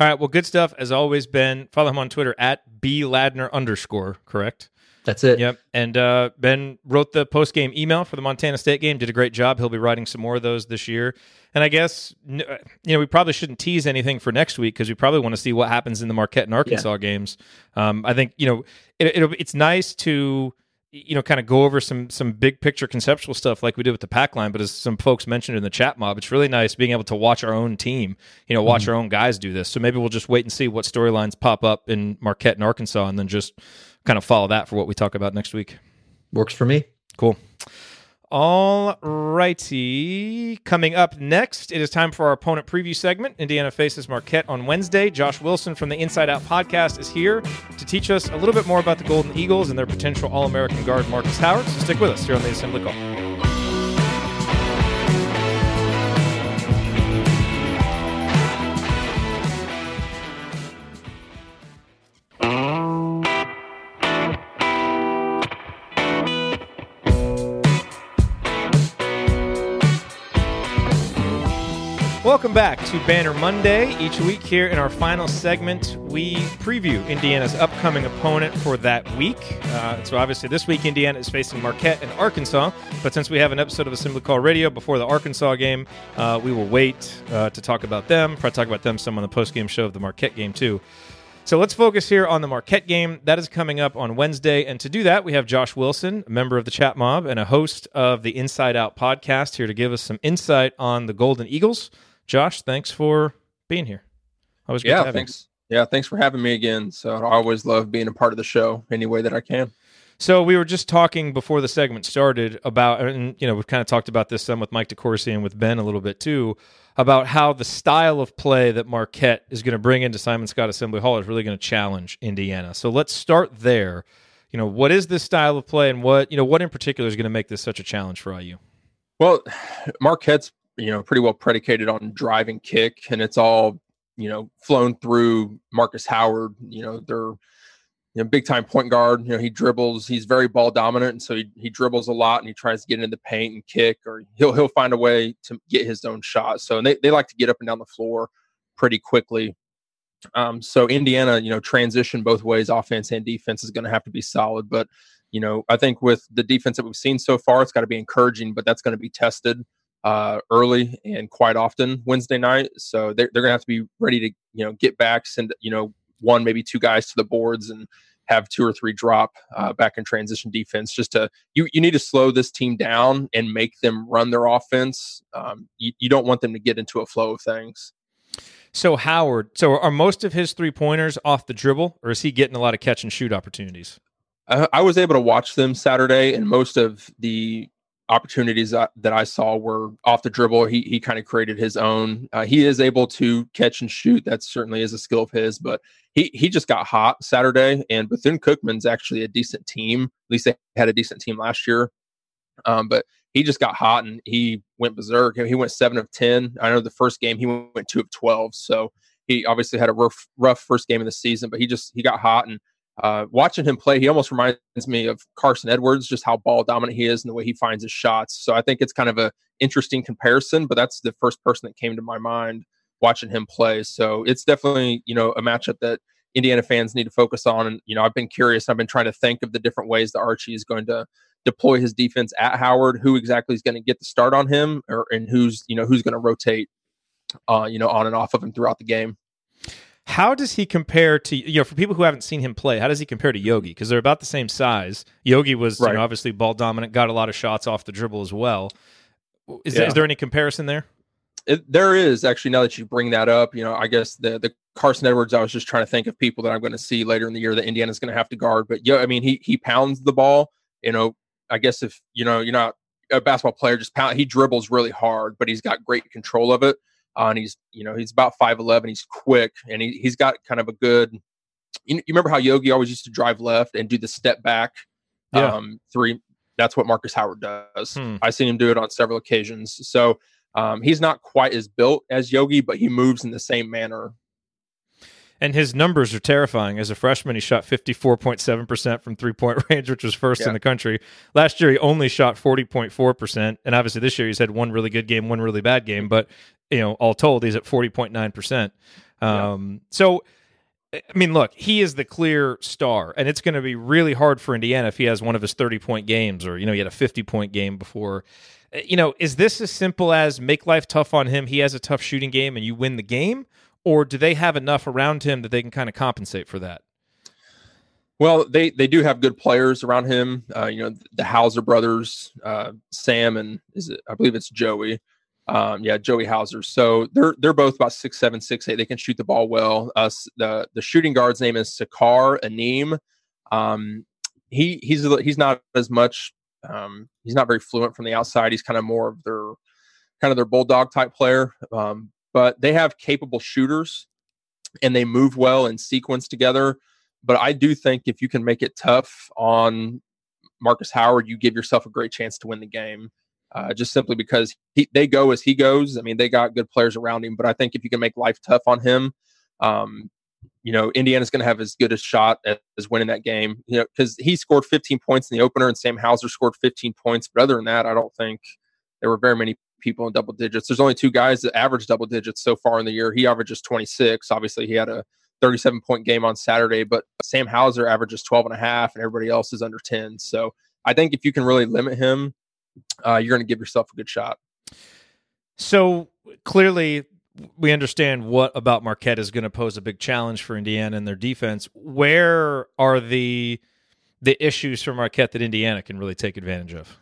A: All right. Well, good stuff as always, Ben. Follow him on Twitter at B Ladner underscore, correct?
E: That's it.
A: Yep. And uh, Ben wrote the post game email for the Montana State game. Did a great job. He'll be writing some more of those this year. And I guess uh, you know we probably shouldn't tease anything for next week because we probably want to see what happens in the Marquette and Arkansas games. Um, I think you know it, it'll, it's nice to you know kind of go over some some big picture conceptual stuff like we did with the pack line. But as some folks mentioned in the chat mob, it's really nice being able to watch our own team. You know, watch our own guys do this. So maybe we'll just wait and see what storylines pop up in Marquette and Arkansas, and then just kind of follow that for what we talk about next week.
E: Works for me.
A: Cool. All righty. Coming up next, it is time for our opponent preview segment. Indiana faces Marquette on Wednesday. Josh Wilson from the Inside Out podcast is here to teach us a little bit more about the Golden Eagles and their potential All American guard Markus Howard. So stick with us here on the Assembly Call. Welcome back to Banner Monday. Each week here in our final segment, we preview Indiana's upcoming opponent for that week. Uh, so obviously this week Indiana is facing Marquette and Arkansas, but since we have an episode of Assembly Call Radio before the Arkansas game, uh, we will wait uh, to talk about them. Probably talk about them some on the post-game show of the Marquette game too. So let's focus here on the Marquette game. That is coming up on Wednesday. And to do that, we have Josh Wilson, a member of the Chat Mob and a host of the Inside Out podcast, here to give us some insight on the Golden Eagles. Josh, thanks for being here. Always good
F: yeah, thanks. You. Yeah, thanks for having me again. So I always love being a part of the show any way that I can.
A: So we were just talking before the segment started about, and you know, we've kind of talked about this some with Mike DeCourcy and with Ben a little bit too, about how the style of play that Marquette is going to bring into Simon Skjodt Assembly Hall is really going to challenge Indiana. So let's start there. You know, what is this style of play, and what you know, what in particular is going to make this such a challenge for IU?
F: Well, Marquette's you know pretty well predicated on drive and kick, and it's all you know flown through Markus Howard. You know they're you know big time point guard. You know he dribbles. He's very ball dominant, and so he, he dribbles a lot, and he tries to get into the paint and kick, or he'll he'll find a way to get his own shot. So they they like to get up and down the floor pretty quickly. Um, so Indiana, you know, transition both ways, offense and defense is going to have to be solid. But you know, I think with the defense that we've seen so far, it's got to be encouraging, but that's going to be tested uh, early and quite often Wednesday night. So they're, they're going to have to be ready to, you know, get back, send, you know, one, maybe two guys to the boards and have two or three drop uh, back in transition defense just to, you, you need to slow this team down and make them run their offense. Um, you, you don't want them to get into a flow of things.
A: So Howard, so are most of his three pointers off the dribble, or is he getting a lot of catch and shoot opportunities?
F: I, I was able to watch them Saturday, and most of the opportunities that, that I saw were off the dribble. He he kind of created his own. Uh, he is able to catch and shoot. That certainly is a skill of his. But he he just got hot Saturday, and Bethune Cookman's actually a decent team. At least they had a decent team last year. Um, but he just got hot and he went berserk. He went seven of ten. I know the first game he went two of twelve. So he obviously had a rough rough first game of the season, but he just he got hot and uh, watching him play, he almost reminds me of Carson Edwards, just how ball dominant he is and the way he finds his shots. So I think it's kind of a interesting comparison, but that's the first person that came to my mind watching him play. So it's definitely, you know, a matchup that Indiana fans need to focus on. And, you know, I've been curious. I've been trying to think of the different ways that Archie is going to deploy his defense at Howard, who exactly is going to get the start on him or, and who's, you know, who's going to rotate, uh, you know, on and off of him throughout the game.
A: How does he compare to you know for people who haven't seen him play? How does he compare to Yogi? Because they're about the same size. Yogi was right. you know, obviously ball dominant, got a lot of shots off the dribble as well. Is, yeah. there, is there any comparison there?
F: It, there is actually. Now that you bring that up, you know, I guess the the Carson Edwards. I was just trying to think of people that I'm going to see later in the year that Indiana's going to have to guard. But yeah, I mean, he he pounds the ball. You know, I guess if you know you're not a basketball player, just pound. He dribbles really hard, but he's got great control of it. Uh, and he's you know he's about 5'11 he's quick and he, he's got kind of a good you, you remember how yogi always used to drive left and do the step back yeah. um, three that's what markus howard does hmm. i've seen him do it on several occasions so um, he's not quite as built as yogi but he moves in the same manner
A: and his numbers are terrifying. As a freshman, he shot 54.7% from three point range, which was first yeah. in the country. Last year, he only shot 40.4%. And obviously, this year, he's had one really good game, one really bad game. But, you know, all told, he's at 40.9%. Um, yeah. So, I mean, look, he is the clear star, and it's going to be really hard for Indiana if he has one of his 30 point games or, you know, he had a 50 point game before. Uh, you know, is this as simple as make life tough on him? He has a tough shooting game and you win the game? or do they have enough around him that they can kind of compensate for that?
F: Well, they they do have good players around him. Uh, you know, the Hauser brothers, uh, Sam and is it? I believe it's Joey. Um, yeah, Joey Hauser. So they're they're both about six seven, six eight. They can shoot the ball well. Uh, the the shooting guard's name is Sacar Anim. Um, he he's he's not as much Um, he's not very fluent from the outside. He's kind of more of their kind of their bulldog type player. Um, but they have capable shooters and they move well in sequence together. But I do think if you can make it tough on Markus Howard, you give yourself a great chance to win the game. Uh, just simply because he, they go as he goes. I mean, they got good players around him, but I think if you can make life tough on him, um, you know, Indiana's going to have as good a shot as, as winning that game. You know, because he scored 15 points in the opener, and Sam Hauser scored 15 points. But other than that, I don't think there were very many people in double digits. There's only two guys that average double digits so far in the year. He averages 26. Obviously, he had a 37 point game on Saturday, but Sam Hauser averages 12 and a half, and everybody else is under 10. So I think if you can really limit him, uh, you're going to give yourself a good shot.
A: So clearly, we understand what about Marquette is going to pose a big challenge for Indiana and their defense. Where are the the issues for Marquette that Indiana can really take advantage of?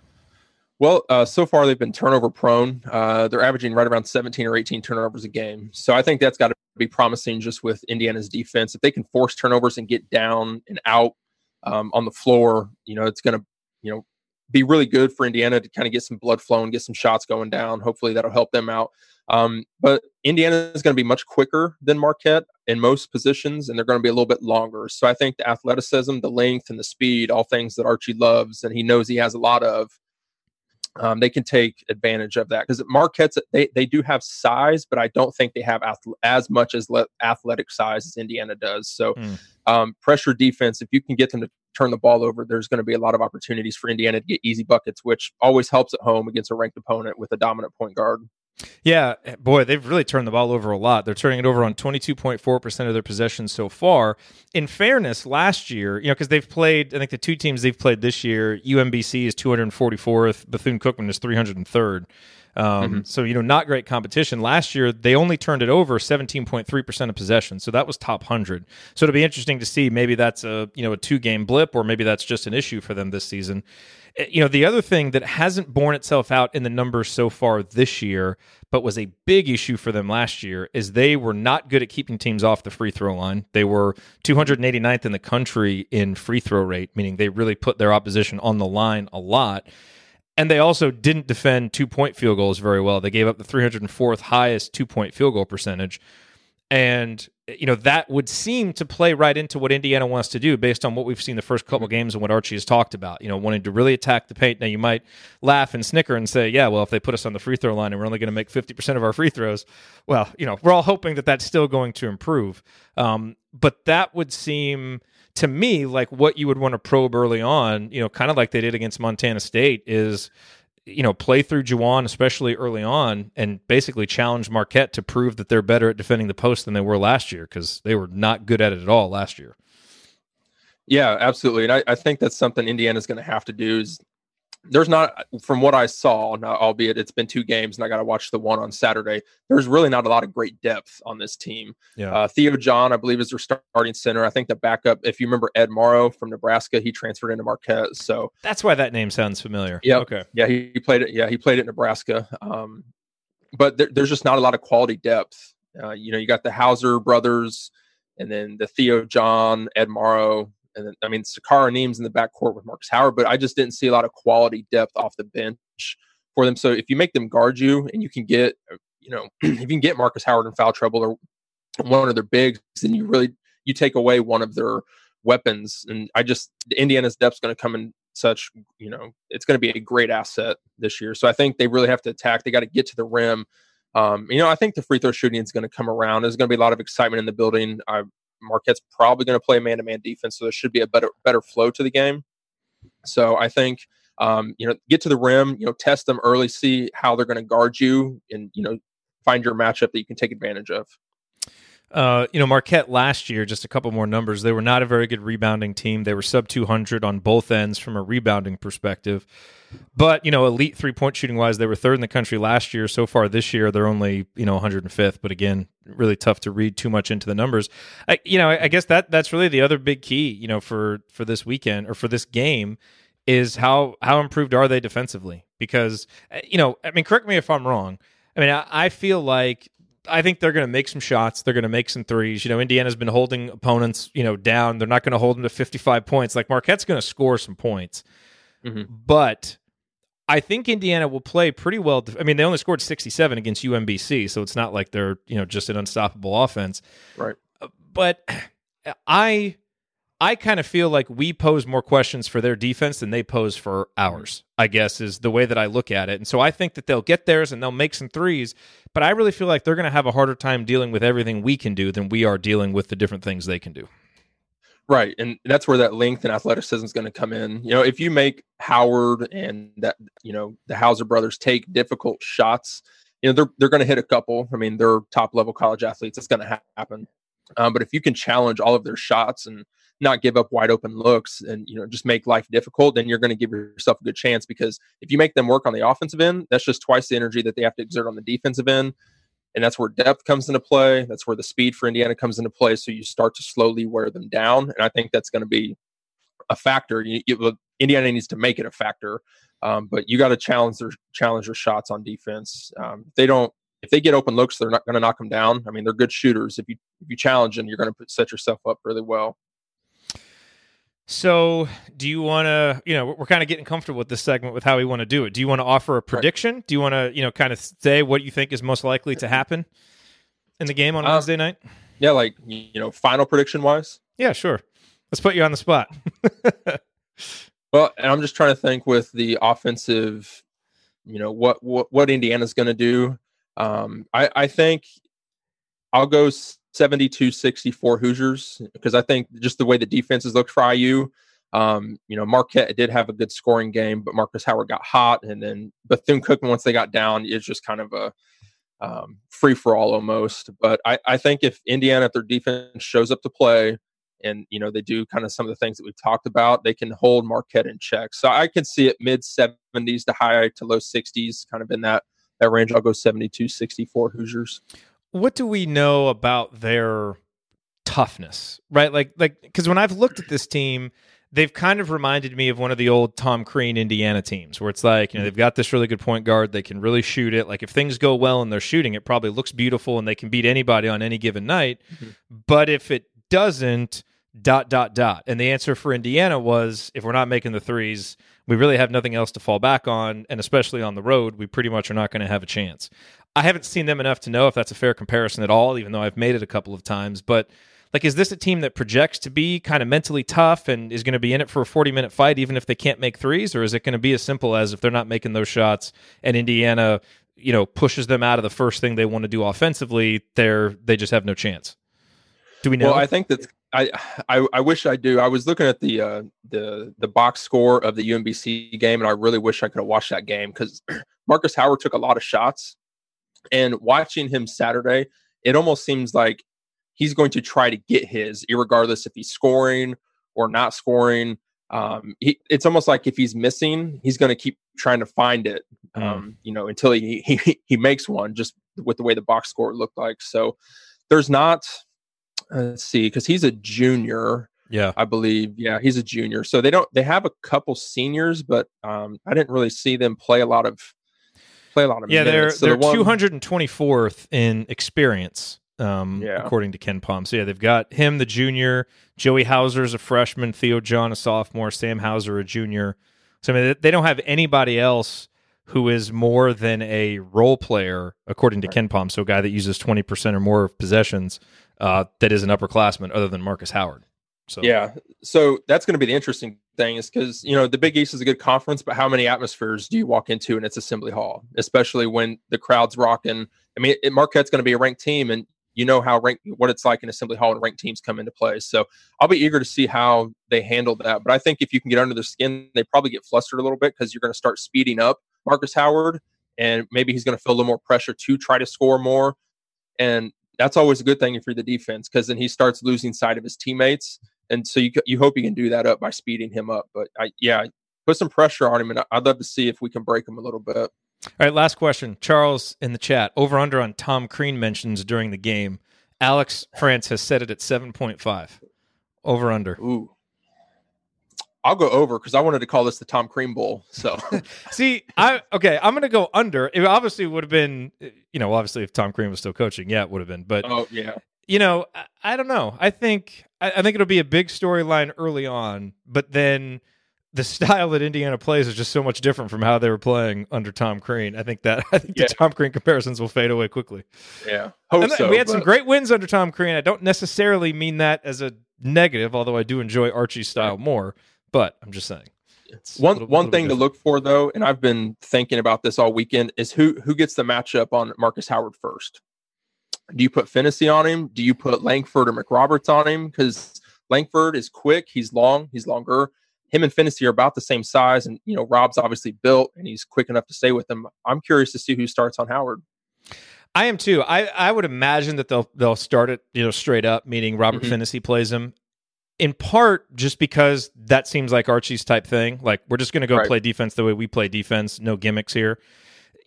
F: Well, uh, so far they've been turnover prone. Uh, they're averaging right around 17 or 18 turnovers a game. So I think that's got to be promising just with Indiana's defense. If they can force turnovers and get down and out um, on the floor, you know, it's going to, you know, be really good for Indiana to kind of get some blood flowing, get some shots going down. Hopefully that'll help them out. Um, but Indiana is going to be much quicker than Marquette in most positions, and they're going to be a little bit longer. So I think the athleticism, the length, and the speed, all things that Archie loves, and he knows he has a lot of, um, they can take advantage of that because Marquette's they they do have size, but I don't think they have ath- as much as le- athletic size as Indiana does. So mm. um, pressure defense, if you can get them to turn the ball over, there's going to be a lot of opportunities for Indiana to get easy buckets, which always helps at home against a ranked opponent with a dominant point guard.
A: Yeah, eh, boy, they've really turned the ball over a lot. They're turning it over on 22.4% of their possessions so far. In fairness, last year, you know, because they've played, I think the two teams they've played this year, UMBC is 244th, Bethune Cookman is 303rd. Um, mm-hmm. So, you know, not great competition. Last year, they only turned it over 17.3% of possession. So that was top 100. So it'll be interesting to see. Maybe that's a, you know, a two game blip, or maybe that's just an issue for them this season. Eh, you know, the other thing that hasn't borne itself out in the numbers so far this year, but was a big issue for them last year, is they were not good at keeping teams off the free throw line. They were 289th in the country in free throw rate, meaning they really put their opposition on the line a lot. And they also didn't defend two point field goals very well. They gave up the 304th highest two point field goal percentage. And, you know, that would seem to play right into what Indiana wants to do based on what we've seen the first couple games and what Archie has talked about, you know, wanting to really attack the paint. Now, you might laugh and snicker and say, yeah, well, if they put us on the free throw line and we're only going to make 50% of our free throws, well, you know, we're all hoping that that's still going to improve. Um, but that would seem to me like what you would want to probe early on, you know, kind of like they did against Montana State is you know, play through Juwan, especially early on, and basically challenge Marquette to prove that they're better at defending the post than they were last year because they were not good at it at all last year.
F: Yeah, absolutely. And I, I think that's something Indiana's going to have to do is there's not from what I saw, now, albeit it's been two games and I got to watch the one on Saturday. There's really not a lot of great depth on this team. Yeah. Uh, Theo John, I believe, is their starting center. I think the backup, if you remember Ed Morrow from Nebraska, he transferred into Marquette. So
A: that's why that name sounds familiar.
F: Yeah. Okay. Yeah, he, he, played it. Yeah, he played it in Nebraska. Um, but there, there's just not a lot of quality depth. Uh, you know, you got the Hauser brothers, and then the Theo John, Ed Morrow, and then, I mean, Sacar Anim's in the backcourt with Markus Howard, but I just didn't see a lot of quality depth off the bench for them. So if you make them guard you and you can get, uh, you know, if you can get Markus Howard in foul trouble or one of their bigs, then you really you take away one of their weapons. And I just Indiana's depth's going to come in such, you know, it's going to be a great asset this year. So I think they really have to attack. They got to get to the rim. Um, you know, I think the free throw shooting is going to come around. There's going to be a lot of excitement in the building. I Marquette's probably going to play man to man defense, so there should be a better better flow to the game. So I think um, you know get to the rim, you know, test them early, see how they're going to guard you, and you know find your matchup that you can take advantage of.
A: Uh, you know, Marquette last year, just a couple more numbers. They were not a very good rebounding team. They were sub 200 on both ends from a rebounding perspective. But, you know, elite three point shooting wise, they were third in the country last year. So far this year, they're only, you know, 105th. But again, really tough to read too much into the numbers. I, you know, I, I guess that that's really the other big key, you know, for for this weekend or for this game is how how improved are they defensively? Because, uh, you know, I mean, correct me if I'm wrong. I mean, I, I feel like I think they're going to make some shots. They're going to make some threes. You know, Indiana's been holding opponents, you know, down. They're not going to hold them to 55 points. Like Marquette's going to score some points.
F: Mhm.
A: but I think Indiana will play pretty well. I mean, they only scored 67 against UMBC, so it's not like they're you know just an unstoppable offense.
F: Right.
A: But I I kind of feel like we pose more questions for their defense than they pose for ours. I guess is the way that I look at it, and so I think that they'll get theirs and they'll make some threes. But I really feel like they're going to have a harder time dealing with everything we can do than we are dealing with the different things they can do.
F: Right. And that's where that length and athleticism is going to come in. You know, if you make Howard and that, you know, the Hauser brothers take difficult shots, you know, they're, they're going to hit a couple. I mean, they're top level college athletes. It's going to happen. Um, but if you can challenge all of their shots and not give up wide open looks and, you know, just make life difficult, then you're going to give yourself a good chance because if you make them work on the offensive end, that's just twice the energy that they have to exert on the defensive end and that's where depth comes into play. That's where the speed for Indiana comes into play. So you start to slowly wear them down, and I think that's going to be a factor. You, you, Indiana needs to make it a factor, um, but you got to challenge their challenge their shots on defense. Um, they don't, if they get open looks, they're not going to knock them down. I mean, they're good shooters. If you if you challenge them, you're going to set yourself up really well.
A: So, do you want to, you know, we're kind of getting comfortable with this segment with how we want to do it. Do you want to offer a prediction? Right. Do you want to, you know, kind of say what you think is most likely to happen in the game on
F: um,
A: Wednesday night?
F: Yeah, like, you know, final prediction wise?
A: Yeah, sure. Let's put you on the spot.
F: well, and I'm just trying to think with the offensive, you know, what what, what Indiana's going to do. Um, I, I think I'll go 72 64 Hoosiers because I think just the way the defenses looked for IU, um, you know, Marquette did have a good scoring game, but Markus Howard got hot. And then Bethune Cookman, once they got down, it's just kind of a um, free for all almost. But I, I think if Indiana, if their defense shows up to play, and you know they do kind of some of the things that we've talked about they can hold marquette in check so i can see it mid 70s to high to low 60s kind of in that that range i'll go 72 64 hoosiers
A: what do we know about their toughness right? Like like because when i've looked at this team they've kind of reminded me of one of the old tom crean indiana teams where it's like you know they've got this really good point guard they can really shoot it. Like if things go well and they're shooting it probably looks beautiful and they can beat anybody on any given night. Mm-hmm. but if it doesn't dot dot dot. And the answer for indiana was if we're not making the threes we really have nothing else to fall back on. And especially on the road we pretty much are not going to have a chance I haven't seen them enough to know if that's a fair comparison at all, even though I've made it a couple of times. But like, is this a team that projects to be kind of mentally tough and is going to be in it for a 40 minute fight, even if they can't make threes? Or is it going to be as simple as if they're not making those shots and Indiana, you know, pushes them out of the first thing they want to do offensively, they're, they just have no chance? Do we know?
F: Well, I think that's. I, I, I wish I do. I was looking at the uh, the the box score of the UMBC game, and I really wish I could have watched that game because Markus Howard took a lot of shots, and watching him Saturday, it almost seems like he's going to try to get his, regardless if he's scoring or not scoring. Um, he, it's almost like if he's missing, he's going to keep trying to find it, mm. um, mm. you know, until he, he he makes one. Just with the way the box score looked like. So there's not. Let's see, because he's a junior.
A: Yeah,
F: I believe. Yeah, he's a junior. So they don't. They have a couple seniors, but um, I didn't really see them play a lot of play a lot of
A: yeah,
F: minutes.
A: they're they're two hundred and twenty fourth in experience, um,
F: yeah.
A: according to KenPom. So yeah, they've got him, the junior, Joey Hauser is a freshman, Theo John a sophomore, Sam Hauser a junior. So I mean, they don't have anybody else who is more than a role player, according to right. KenPom. So a guy that uses twenty percent or more of possessions uh, that is an upperclassman, other than Markus Howard. So
F: yeah, so that's going to be the interesting thing is because you know the Big East is a good conference, but how many atmospheres do you walk into and it's Assembly Hall, especially when the crowd's rocking? I mean, it, Marquette's going to be a ranked team, and you know how rank what it's like in Assembly Hall and ranked teams come into play. So I'll be eager to see how they handle that. But I think if you can get under their skin, they probably get flustered a little bit because you're going to start speeding up Markus Howard, and maybe he's going to feel a little more pressure to try to score more. And that's always a good thing for the defense because then he starts losing sight of his teammates and so you you hope you can do that up by speeding him up. But I yeah, put some pressure on him, and I'd love to see if we can break him a little bit.
A: All right, last question, Charles in the chat. Over under on Tom Crean mentions during the game. Alex France has set it at seven point five. Over under.
F: Ooh. I'll go over because I wanted to call this the Tom Crean Bowl. So,
A: see, I okay, I'm going to go under. It obviously would have been, you know, obviously if Tom Crean was still coaching, yeah, it would have been. But
F: oh yeah,
A: you know, I, I don't know. I think I, I think it'll be a big storyline early on, but then the style that Indiana plays is just so much different from how they were playing under Tom Crean. I think that I think
F: Yeah.
A: the Tom Crean comparisons will fade away quickly.
F: Yeah, hope
A: And
F: so.
A: we had some great wins under Tom Crean. I don't necessarily mean that as a negative, although I do enjoy Archie's style more. But I'm just saying. It's
F: One
A: little-
F: one thing
A: bit
F: to look for though, and I've been thinking about this all weekend, is who who gets the matchup on Markus Howard first. Do you put Phinisee on him? Do you put Langford or McRoberts on him? Because Langford is quick, he's long, he's longer. Him and Phinisee are about the same size, and you know Rob's obviously built and he's quick enough to stay with them. I'm curious to see who starts on Howard.
A: I am too. I, I would imagine that they'll they'll start it, you know, straight up, meaning Robert
F: Mhm.
A: Phinisee plays him. In part just because that seems like Archie's type thing. Like we're just gonna go
F: Right.
A: play defense the way we play defense, no gimmicks here.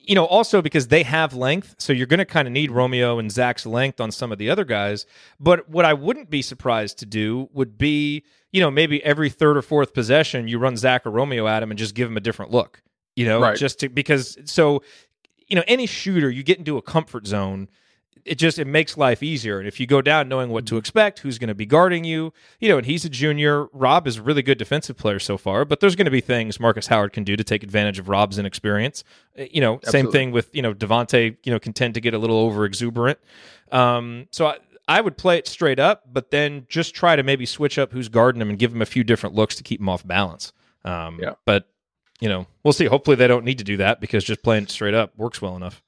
A: You know, also because they have length, so you're gonna kind of need Romeo and Zach's length on some of the other guys. But what I wouldn't be surprised to do would be, you know, maybe every third or fourth possession you run Zach or Romeo at him and just give him a different look. You know,
F: Right.
A: just to because so you know any shooter you get into a comfort zone it just it makes life easier. And if you go down knowing what to expect who's going to be guarding you you know and he's a junior rob is a really good defensive player so far but there's going to be things markus howard can do to take advantage of rob's inexperience. Uh, you know same thing with you know devonte you know can tend to get a little over exuberant um so I, I would play it straight up but then just try to maybe switch up who's guarding him and give him a few different looks to keep him off balance. Um
F: Yeah.
A: but you know we'll see. Hopefully they don't need to do that because just playing it straight up works well enough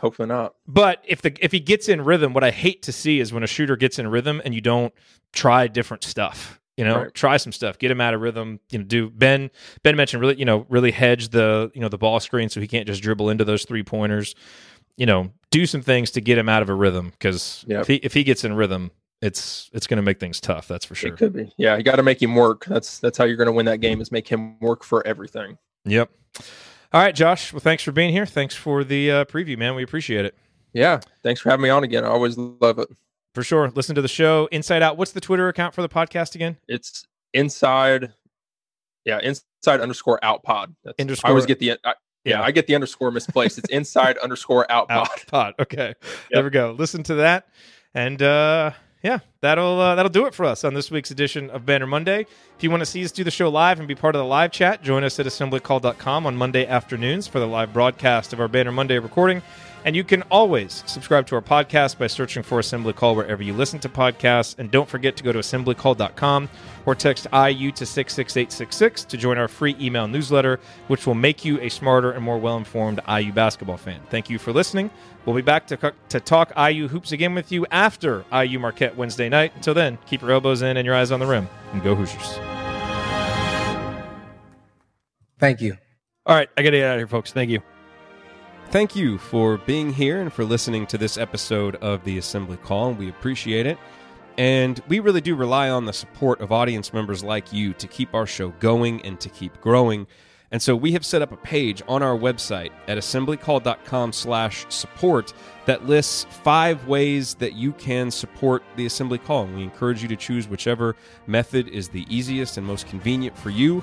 F: Hopefully not.
A: but if the if he gets in rhythm, what I hate to see is when a shooter gets in rhythm and you don't try different stuff. You know,
F: Right.
A: try some stuff, get him out of rhythm. You know, do Ben Ben mentioned really you know really hedge the you know the ball screen so he can't just dribble into those three pointers. You know, do some things to get him out of a rhythm because
F: Yep.
A: if he if he gets in rhythm, it's it's going to make things tough. That's for sure.
F: It could be. Yeah, you got to make him work. That's that's how you're going to win that game is make him work for everything.
A: Yep. All right, Josh. Well, thanks for being here. Thanks for the uh, preview, man. We appreciate it.
F: Yeah, thanks for having me on again. I always love it.
A: For sure. Listen to the show Inside Out. What's the Twitter account for the podcast again?
F: It's inside, yeah, inside underscore out pod. That's,
A: Underscore-
F: I always get the I, yeah,
A: Yeah.
F: I get the underscore misplaced. It's inside underscore out pod.
A: out pod. Okay, there we go. Listen to that, and uh, yeah, that'll uh, that'll do it for us on this week's edition of Banner Monday. If you want to see us do the show live and be part of the live chat, join us at assemblycall.com on Monday afternoons for the live broadcast of our Banner Monday recording. And you can always subscribe to our podcast by searching for Assembly Call wherever you listen to podcasts. And don't forget to go to assemblycall.com or text IU to 66866 to join our free email newsletter, which will make you a smarter and more well informed IU basketball fan. Thank you for listening. We'll be back to, to talk IU hoops again with you after IU Marquette Wednesday night. Until then, keep your elbows in and your eyes on the rim, and go Hoosiers.
G: Thank you.
A: All right, I got to get out of here, folks. Thank you.
H: Thank you for being here and for listening to this episode of the Assembly Call. We appreciate it. And we really do rely on the support of audience members like you to keep our show going and to keep growing. And so we have set up a page on our website at assemblycall.com slash support that lists five ways that you can support the Assembly Call. And we encourage you to choose whichever method is the easiest and most convenient for you.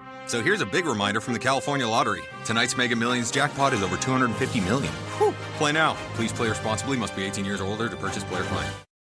I: So here's a big reminder from the California Lottery. Tonight's Mega Millions jackpot is over 250 million. Whew. Play now. Please play responsibly. Must be 18 years or older to purchase player client.